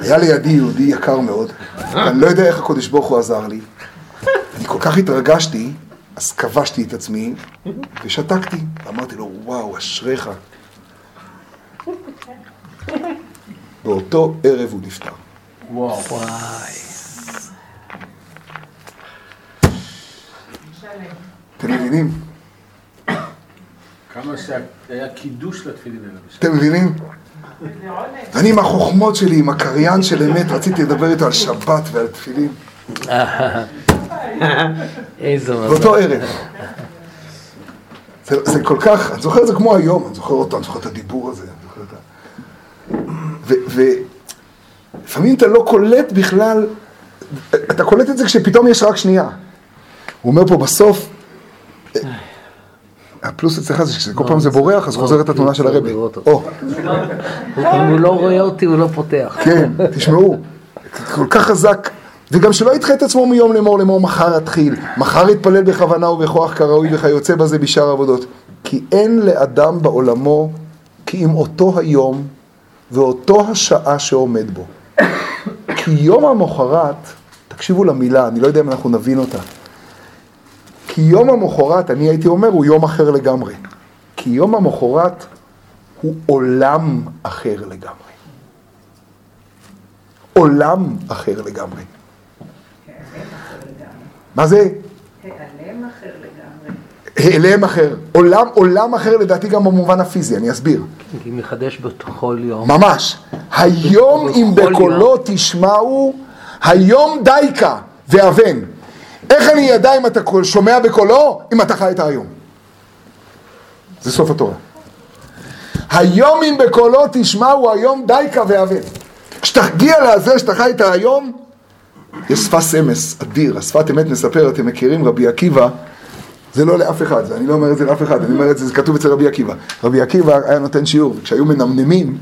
היה לידי יהודי יקר מאוד, אני לא יודע איך הקדוש ברוך הוא עזר לי. אני כל כך התרגשתי, אז כבשתי את עצמי ושתקתי. אמרתי לו, וואו, אשריך. באותו ערב הוא נפטר. אתם מבינים? כמה שהיה קידוש לתפילין האלה. אתם מבינים? אני עם החוכמות שלי, עם הקריין של אמת, רציתי לדבר איתו על שבת ועל תפילין. איזה מזל. באותו ערב. זה, זה כל כך, אני זוכר את זה כמו היום, אני זוכר אותו, אני זוכר את הדיבור הזה, אני זוכר את ה... ולפעמים אתה לא קולט בכלל, אתה קולט את זה כשפתאום יש רק שנייה. הוא אומר פה בסוף, הפלוס אצלך זה שכל פעם זה בורח, אז חוזרת התמונה של הרבי. אם הוא לא רואה אותי, הוא לא פותח. כן, תשמעו, כל כך חזק, וגם שלא ידחה את עצמו מיום לאמור לאמור מחר אתחיל, מחר יתפלל בכוונה ובכוח כראוי וכיוצא בזה בשאר העבודות. כי אין לאדם בעולמו כי אם אותו היום ואותו השעה שעומד בו. כי יום המחרת, תקשיבו למילה, אני לא יודע אם אנחנו נבין אותה. כי יום המחרת, אני הייתי אומר, הוא יום אחר לגמרי. כי יום המחרת הוא עולם אחר לגמרי. עולם אחר לגמרי. מה זה? העלם אחר לגמרי. העלם אחר. עולם, עולם אחר לדעתי גם במובן הפיזי, אני אסביר. כי מחדש בכל יום. ממש. היום אם בקולו תשמעו, היום דייקה ואבן. איך אני אדע אם אתה שומע בקולו? אם אתה חי את היום. זה סוף התורה. היום אם בקולו תשמעו, היום דייקה ואבן. כשתגיע לזה שאתה חי את היום, יש שפת אמס אדיר, השפת אמת מספר, אתם מכירים, רבי עקיבא, זה לא לאף אחד, זה, אני לא אומר את זה לאף אחד, אני אומר את זה, זה כתוב אצל רבי עקיבא. רבי עקיבא היה נותן שיעור, וכשהיו מנמנמים,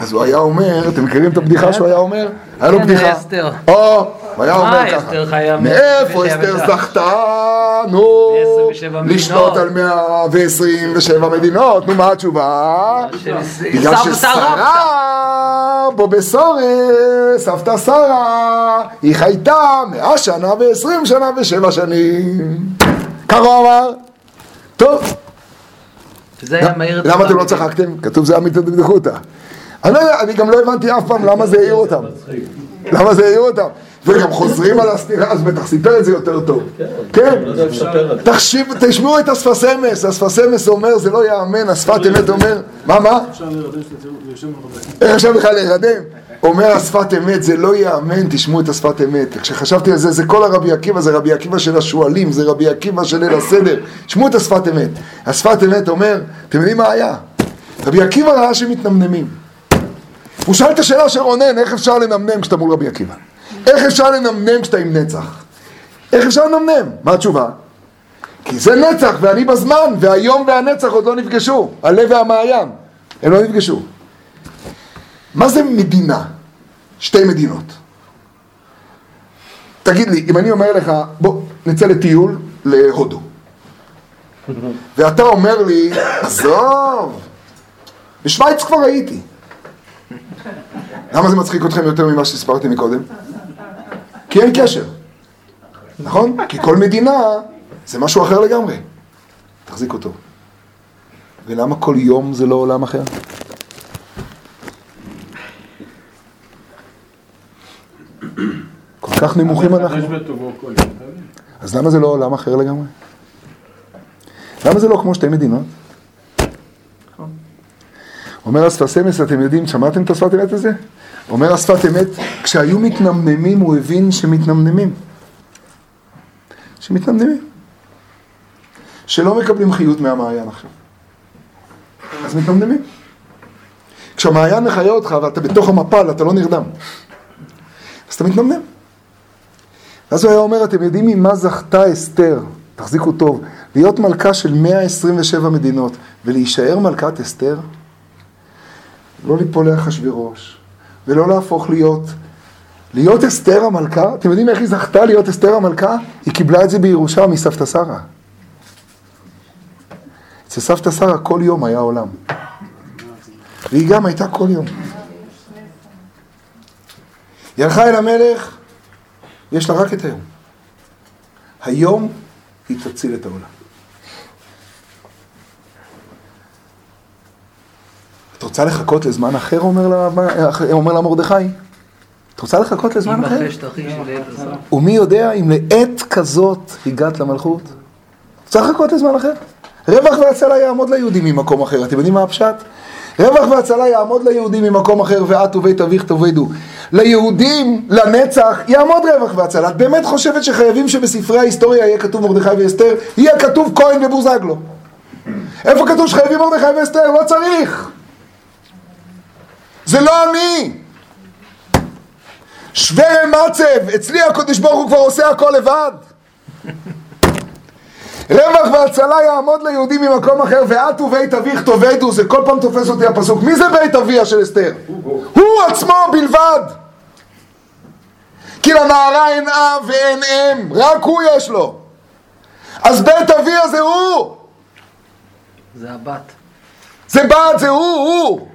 אז הוא היה אומר, אתם מכירים את הבדיחה שהוא היה אומר? היה לו כן, בדיחה. אסתר. או, הוא היה אה, אומר ככה. אסתר חיה מאיפה אסתר. זכתה, נו, ב-27 מדינות. לשלוט על 127 מדינות, נו מה התשובה? בגלל ששרה בו בסורס, סבתא שרה, היא חייתה מאה שנה ועשרים שנה ושבע שנים. ככה הוא אמר. טוב, זה היה מהיר את למה אתם לא. צחקתם? כתוב זה אמיתא דבדיחותא. אני לא יודע, אני גם לא הבנתי אף פעם למה זה העיר אותם. למה זה העיר אותם. וגם חוזרים על הסתירה, אז בטח סיפר את זה יותר טוב. כן. לא יודע לספר את זה. תחשיב, תשמעו את השפסמס, השפסמס אומר, זה לא יאמן, השפת אמת אומר, מה, מה? אפשר. איך אפשר בכלל להירדם? אומר השפת אמת, זה לא יאמן, תשמעו את השפת אמת. כשחשבתי על זה, זה כל הרבי עקיבא, זה רבי עקיבא של השועלים, זה רבי עקיבא של ליל הסדר. תשמעו את השפת אמת. השפת אמת אומר, אתם יודעים מה היה? רבי עקיבא ראה שמתנמנמים. הוא שאל את השאלה של רונן, איך אפשר לנמנם כשאתה מול רבי עקיבא? איך אפשר לנמנם כשאתה עם נצח? איך אפשר לנמנם? מה התשובה? כי זה נצח ואני בזמן, והיום והנצח עוד לא נפגשו, הלב והמעיין, הם לא נפגשו. מה זה מדינה? שתי מדינות. תגיד לי, אם אני אומר לך, בוא נצא לטיול להודו, ואתה אומר לי, עזוב, בשוויץ כבר הייתי. למה זה מצחיק אתכם יותר ממה שסיפרתי מקודם? כי אין קשר, נכון? כי כל מדינה זה משהו אחר לגמרי. תחזיק אותו. ולמה כל יום זה לא עולם אחר? כל כך נמוכים אנחנו. אז למה זה לא עולם אחר לגמרי? למה זה לא כמו שתי מדינות? אומר השפת אמס, אתם יודעים, שמעתם את השפת אמת הזה? אומר השפת אמת, כשהיו מתנמנמים הוא הבין שמתנמנמים. שמתנמנמים. שלא מקבלים חיות מהמעיין עכשיו. אז מתנמנמים. כשהמעיין מחיה אותך ואתה בתוך המפל, אתה לא נרדם. אז אתה מתנמנם. אז הוא היה אומר, אתם יודעים ממה זכתה אסתר, תחזיקו טוב, להיות מלכה של 127 מדינות ולהישאר מלכת אסתר? לא ליפול לאחשוורוש, ולא להפוך להיות, להיות אסתר המלכה, אתם יודעים איך היא זכתה להיות אסתר המלכה? היא קיבלה את זה בירושה מסבתא שרה. אצל סבתא שרה כל יום היה עולם. והיא גם הייתה כל יום. היא הלכה אל המלך, יש לה רק את היום. היום היא תציל את העולם. את רוצה לחכות לזמן אחר, אומר לה, מרדכי? את רוצה לחכות לזמן אחר? ומי יודע אם לעת כזאת הגעת למלכות? צריך לחכות לזמן אחר. רווח והצלה יעמוד ליהודים ממקום אחר. אתם יודעים מה הפשט? רווח והצלה יעמוד ליהודים ממקום אחר, ואת ובית אביך תאבדו. ליהודים, לנצח, יעמוד רווח והצלה. את באמת חושבת שחייבים שבספרי ההיסטוריה יהיה כתוב מרדכי ואסתר? יהיה כתוב כהן ובוזגלו. איפה כתוב שחייבים מרדכי ואסתר? לא צריך. זה לא אני. שווה מצב, אצלי הקדוש ברוך הוא כבר עושה הכל לבד. רווח והצלה יעמוד ליהודים ממקום אחר, ואת ובית אביך תאבדו, זה כל פעם תופס אותי הפסוק. מי זה בית אביה של אסתר? הוא עצמו בלבד. כי לנערה אין אב ואין אם, רק הוא יש לו. אז בית אביה זה הוא, זה הבת. זה בת, זה הוא, הוא.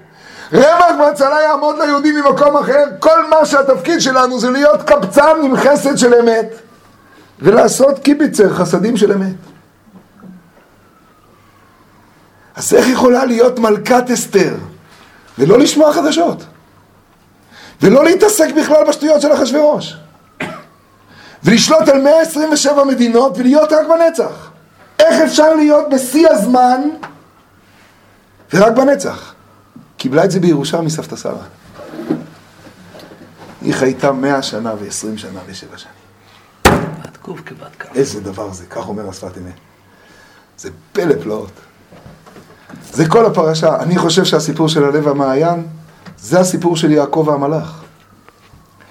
רווח והצלה יעמוד ליהודים ממקום אחר, כל מה שהתפקיד שלנו זה להיות קבצן עם חסד של אמת ולעשות קיביצר, חסדים של אמת. אז איך יכולה להיות מלכת אסתר ולא לשמוע חדשות? ולא להתעסק בכלל בשטויות של אחשוורוש? ולשלוט על 127 מדינות ולהיות רק בנצח? איך אפשר להיות בשיא הזמן ורק בנצח? קיבלה את זה בירושה מסבתא שרה. היא חייתה 100 שנה ו-20 שנה ושבע שנים. בת קוף כבת קף. איזה דבר זה, כך אומר השפת אמת. זה פלא פלאות. זה כל הפרשה. אני חושב שהסיפור של הלב המעיין, זה הסיפור של יעקב והמלאך.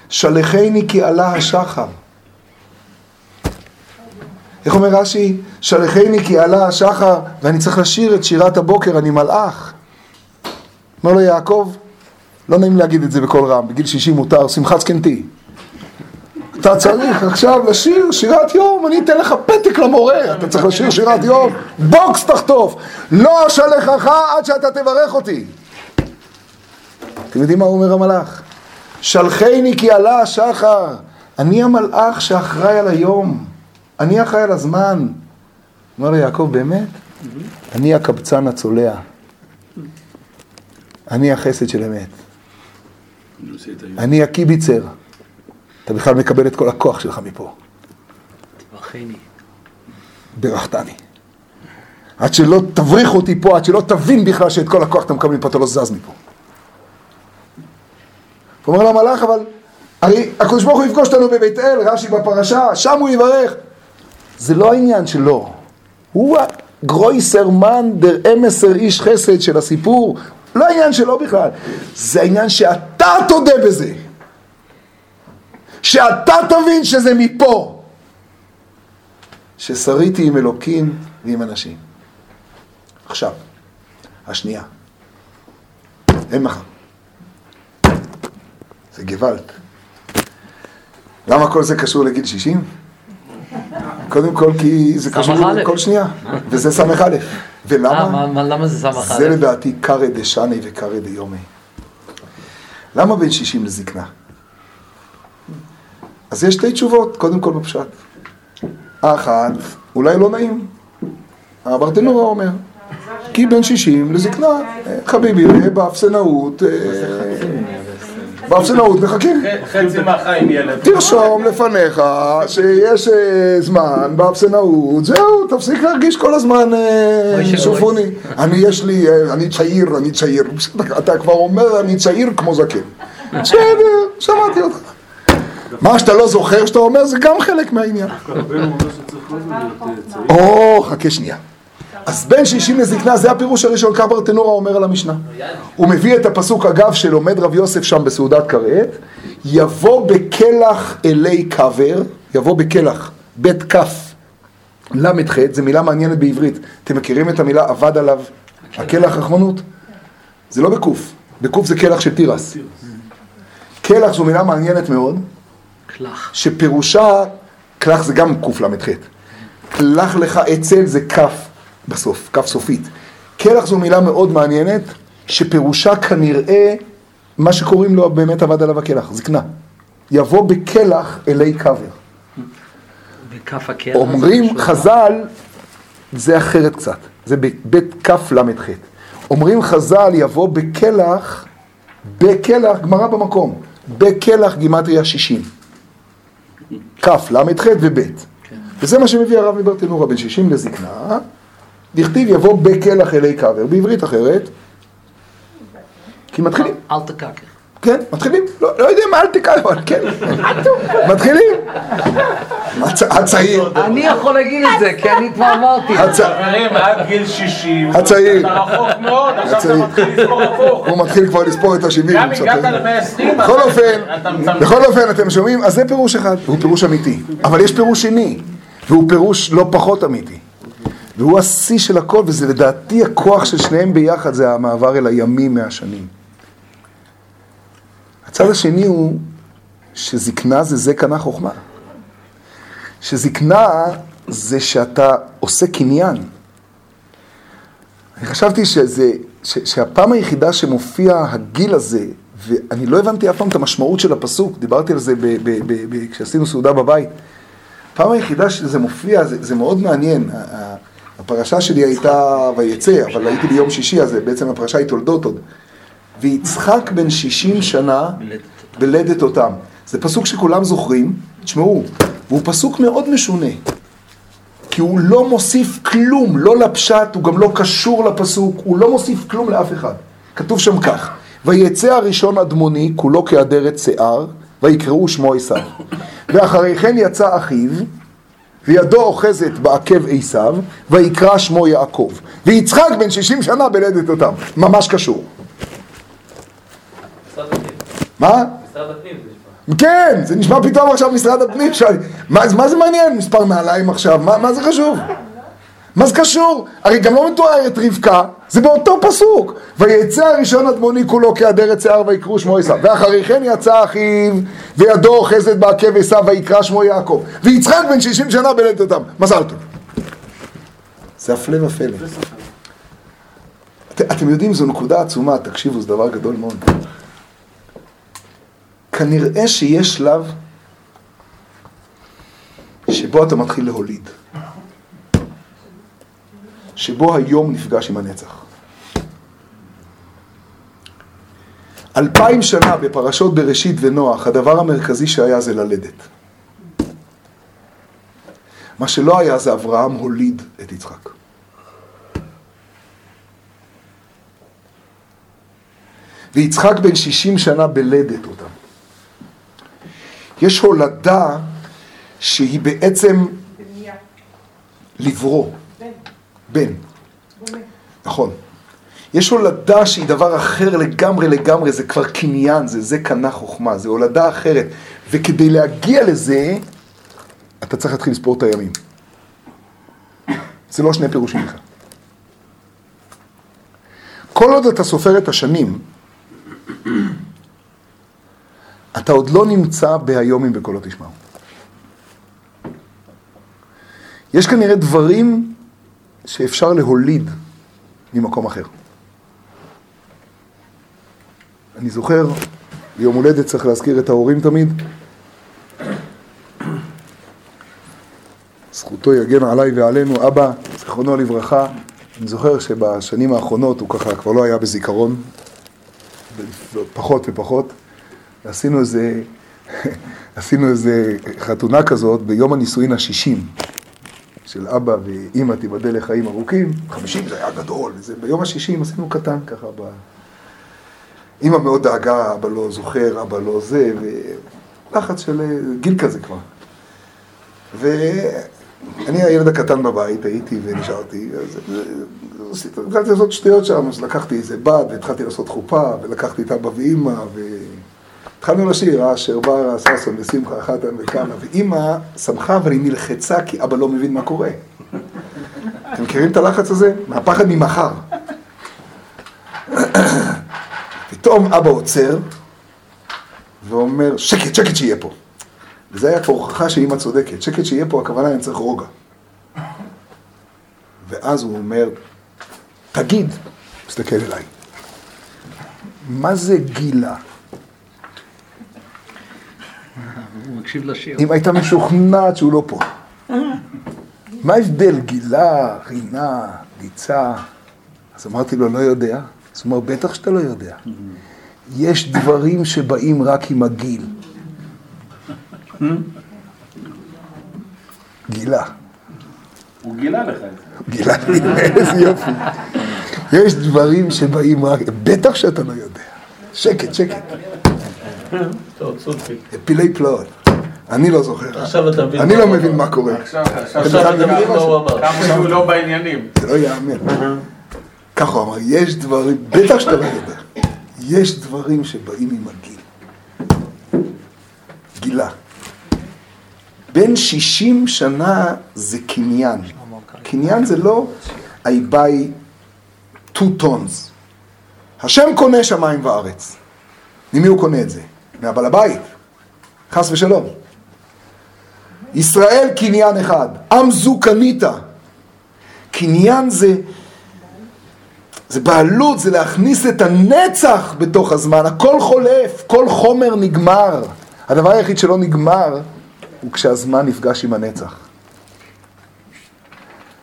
שלחני כי עלה השחר. איך אומר רש"י? שלחני כי עלה השחר, ואני צריך לשיר את שירת הבוקר, אני מלאך. אומר לו יעקב, לא נעים להגיד את זה בקול רם, בגיל 60 מותר, שמחת זקנתי. אתה צריך עכשיו לשיר שירת יום, אני אתן לך פתק למורה, אתה צריך לשיר שירת יום, בוקס תחטוף, לא אשלחך עד שאתה תברך אותי. אתם יודעים מה אומר המלאך? שלחני כי עלה השחר, אני המלאך שאחראי על היום, אני אחראי על הזמן. אומר לו יעקב, באמת? אני הקבצן הצולע, אני החסד של אמת, אני הקיביצר. אתה בכלל מקבל את כל הכוח שלך מפה. תברכני. ברכתני. עד שלא תבריח אותי פה, עד שלא תבין בכלל שאת כל הכוח אתה מקבל מפה, אתה לא זז מפה. הוא אומר למלאך, אבל הרי הקדוש ברוך הוא יפגוש אותנו בבית אל, רש"י בפרשה, שם הוא יברך. זה לא העניין שלו. הוא הגרויסר מן דר אמסר איש חסד של הסיפור. לא העניין שלו בכלל. זה העניין שאתה תודה בזה. שאתה תבין שזה מפה. ששריתי עם אלוקים ועם אנשים. עכשיו, השנייה. אין מחר. זה גוואלד. למה כל זה קשור לגיל 60? קודם כל כי זה קשור סמ"א. לכל שנייה, וזה ס"א. אה, ולמה? מה- מה- למה זה סמ"ך זה א'? לדעתי קרא דשני וקרא דיומי. למה בין 60 לזקנה? אז יש שתי תשובות, קודם כל בפשט. האחת, אולי לא נעים. הברטנורה אומר, כי בין 60 לזקנה, אה, חביבי, אה, באפסנאות, אה, באפסנאות מחכים. חצי מהחיים ילד. תרשום לפניך שיש אה, זמן באפסנאות, זהו, תפסיק להרגיש כל הזמן אה, שופוני. אני יש לי, אה, אני צעיר, אני צעיר. אתה כבר אומר אני צעיר כמו זקן. בסדר, שמעתי אותך. מה שאתה לא זוכר שאתה אומר זה גם חלק מהעניין. או, חכה שנייה. אז בין 60 לזקנה זה הפירוש הראשון, כך ברטנורה אומר על המשנה. הוא מביא את הפסוק אגב שלומד רב יוסף שם בסעודת כרת, יבוא בקלח אלי קבר, יבוא בקלח, בית כף, ל"ח, זו מילה מעניינת בעברית. אתם מכירים את המילה אבד עליו הקלח רחמנות? זה לא בקוף, וקוף זה קלח של תירס. קלח זו מילה מעניינת מאוד. שפירושה, קלח זה גם קל"ח. קלח לך אצל זה כף בסוף, כף סופית. קלח זו מילה מאוד מעניינת, שפירושה כנראה מה שקוראים לו באמת עבד עליו הקלח, זקנה. יבוא בקלח אלי קבר. בכף הקרח. אומרים חז"ל, זה אחרת קצת, זה בבית כל"ח. אומרים חז"ל יבוא בקלח, בקלח, גמרא במקום, בקלח גימטריה 60. כ', ל"ח וב'. וזה מה שמביא הרב מברטנורה, בין 60 לזקנה, דכתיב יבוא בקלח אלי קבר, בעברית אחרת, כי מתחילים, אל תקקר. כן, מתחילים, לא, לא יודע מה אל תקרא, אבל כן, מתחילים. הצ- הצעיר, אני יכול להגיד את זה, כי אני כבר אמרתי. חברים, עד גיל 60. הצעיר. אתה רחוק מאוד, עכשיו אתה. מתחיל לספור הפוך. הוא מתחיל כבר לספור את השבעים. גם הוא הגעת מספר. ל-120, בכל אופן, אתה מצמצם. בכל אופן אתם שומעים? אז זה פירוש אחד, והוא פירוש אמיתי. אבל יש פירוש שני, והוא פירוש לא פחות אמיתי. והוא השיא של הכל, וזה לדעתי הכוח של שניהם ביחד, זה המעבר אל הימים מהשנים. הצד השני הוא שזקנה זה זה קנה חוכמה. שזקנה זה שאתה עושה קניין. אני חשבתי שזה, ש, שהפעם היחידה שמופיע הגיל הזה, ואני לא הבנתי אף פעם את המשמעות של הפסוק, דיברתי על זה ב, ב, ב, ב, כשעשינו סעודה בבית. הפעם היחידה שזה מופיע, זה, זה מאוד מעניין. הפרשה שלי הייתה ויצא, אבל הייתי ביום שישי, אז בעצם הפרשה היא תולדות עוד. ויצחק בן 60 שנה בלדת אותם. זה פסוק שכולם זוכרים, תשמעו, והוא פסוק מאוד משונה. כי הוא לא מוסיף כלום, לא לפשט, הוא גם לא קשור לפסוק, הוא לא מוסיף כלום לאף אחד. כתוב שם כך, ויצא הראשון אדמוני, כולו כאדרת שיער, ויקראו שמו עשיו. ואחרי כן יצא אחיו, וידו אוחזת בעקב עשיו, ויקרא שמו יעקב. ויצחק בן 60 שנה בלדת אותם. ממש קשור. מה? משרד הפנים זה נשמע. כן, זה נשמע פתאום עכשיו משרד הפנים, שואל, מה, מה זה מעניין מספר נעליים עכשיו? מה, מה זה חשוב? מה זה קשור? הרי גם לא מתוארת רבקה, זה באותו פסוק. ויצא הראשון אדמוני כולו כאדרת שיער ויקראו שמו עשיו. ואחרי כן יצא אחיו, וידו אוחזת בעקב עשיו ויקרא שמו יעקב. ויצחק בן 60 שנה בלדת אותם. מזל טוב. זה הפלא ופלא. את, אתם יודעים, זו נקודה עצומה, תקשיבו, זה דבר גדול מאוד. כנראה שיש שלב שבו אתה מתחיל להוליד. שבו היום נפגש עם הנצח. אלפיים שנה בפרשות בראשית ונוח, הדבר המרכזי שהיה זה ללדת. מה שלא היה זה אברהם הוליד את יצחק. ויצחק בן שישים שנה בלדת אותם. יש הולדה שהיא בעצם לברוא. בן. נכון. יש הולדה שהיא דבר אחר לגמרי לגמרי, זה כבר קניין, זה זה קנה חוכמה, זה הולדה אחרת. וכדי להגיע לזה, אתה צריך להתחיל לספור את הימים. זה לא שני פירושים בכלל. כל עוד אתה סופר את השנים, אתה עוד לא נמצא בהיומים בקולו תשמעו. יש כנראה דברים שאפשר להוליד ממקום אחר. אני זוכר, ביום הולדת צריך להזכיר את ההורים תמיד. זכותו יגן עליי ועלינו, אבא, זיכרונו לברכה. אני זוכר שבשנים האחרונות הוא ככה כבר לא היה בזיכרון, פחות ופחות. עשינו איזה, עשינו איזה חתונה כזאת ביום הנישואין השישים של אבא ואימא תיבדל לחיים ארוכים, חמישים זה היה גדול, וזה, ביום השישים עשינו קטן ככה, ב... אימא מאוד דאגה, אבא לא זוכר, אבא לא זה, ולחץ של גיל כזה כבר. ואני הילד הקטן בבית, הייתי ונשארתי, אז התחלתי לעשות שטויות שם, אז לקחתי איזה בד והתחלתי לעשות חופה, ולקחתי את אבא ואימא, והתחלנו לשיר, אשר בא ששון ושמחה חתן וקנה, ואימא שמחה אבל היא נלחצה כי אבא לא מבין מה קורה. אתם מכירים את הלחץ הזה? מהפחד ממחר. פתאום אבא עוצר ואומר, שקט, שקט שיהיה פה. וזה היה פה הוכחה שאימא צודקת. שקט שיהיה פה, הכוונה אני צריך רוגע. ואז הוא אומר, תגיד, מסתכל אליי, מה זה גילה? הוא מקשיב לשיר. אם הייתה משוכנעת שהוא לא פה. מה ההבדל? גילה, רינה, גיצה? אז אמרתי לו, לא יודע. אז הוא אומר, בטח שאתה לא יודע. יש דברים שבאים רק עם הגיל. גילה. הוא גילה לך את זה. גילה לי, איזה יופי. יש דברים שבאים רק, בטח שאתה לא יודע. שקט, שקט. טוב, צודקי. פילי פלאות. אני לא זוכר. עכשיו אתה מבין אני לא מבין אמר. מה קורה. עכשיו, אתה מבין מה? הוא אמר. כמה שהוא לא בעניינים. זה לא ייאמן. ככה הוא אמר, יש דברים, בטח שאתה לא יודע, יש דברים שבאים עם הגיל. גילה. בין 60 שנה זה קניין. קניין זה לא I buy two tons. השם קונה שמיים וארץ. ממי הוא קונה את זה? מהבעל הבית. חס ושלום. ישראל קניין אחד, עם זו קנית. קניין זה, זה בעלות, זה להכניס את הנצח בתוך הזמן, הכל חולף, כל חומר נגמר. הדבר היחיד שלא נגמר הוא כשהזמן נפגש עם הנצח.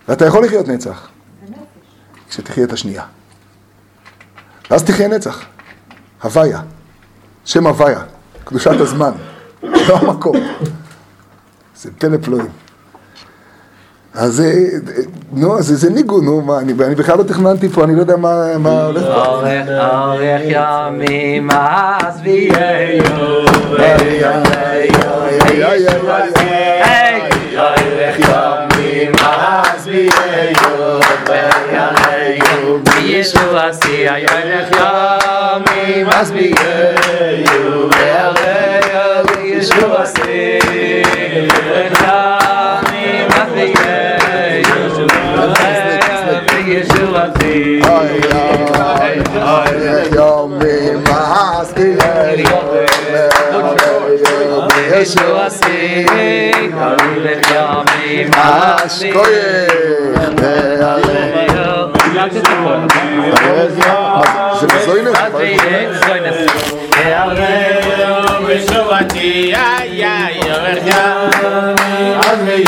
ואתה יכול לחיות נצח, כשתחיה את השנייה. ואז תחיה נצח. הוויה, שם הוויה, קדושת הזמן, לא המקום. זה פלא פלואים. אז זה, נו, זה, זה ניגון, נו, מה, אני, אני בכלל לא תכננתי פה, אני לא יודע מה, מה הולך. אורך אורך ימים אז ויהיו אורך ימים אז ויהיו וישוע עשי אורך ימים אז ויהיו וישוע עשי אורך יום ממאסקילני ישו עשי הולך ימים אשכוייך ועלינו זה בזוינס? בזוינס. ועלינו בשובתי, איי איי, הולך ימים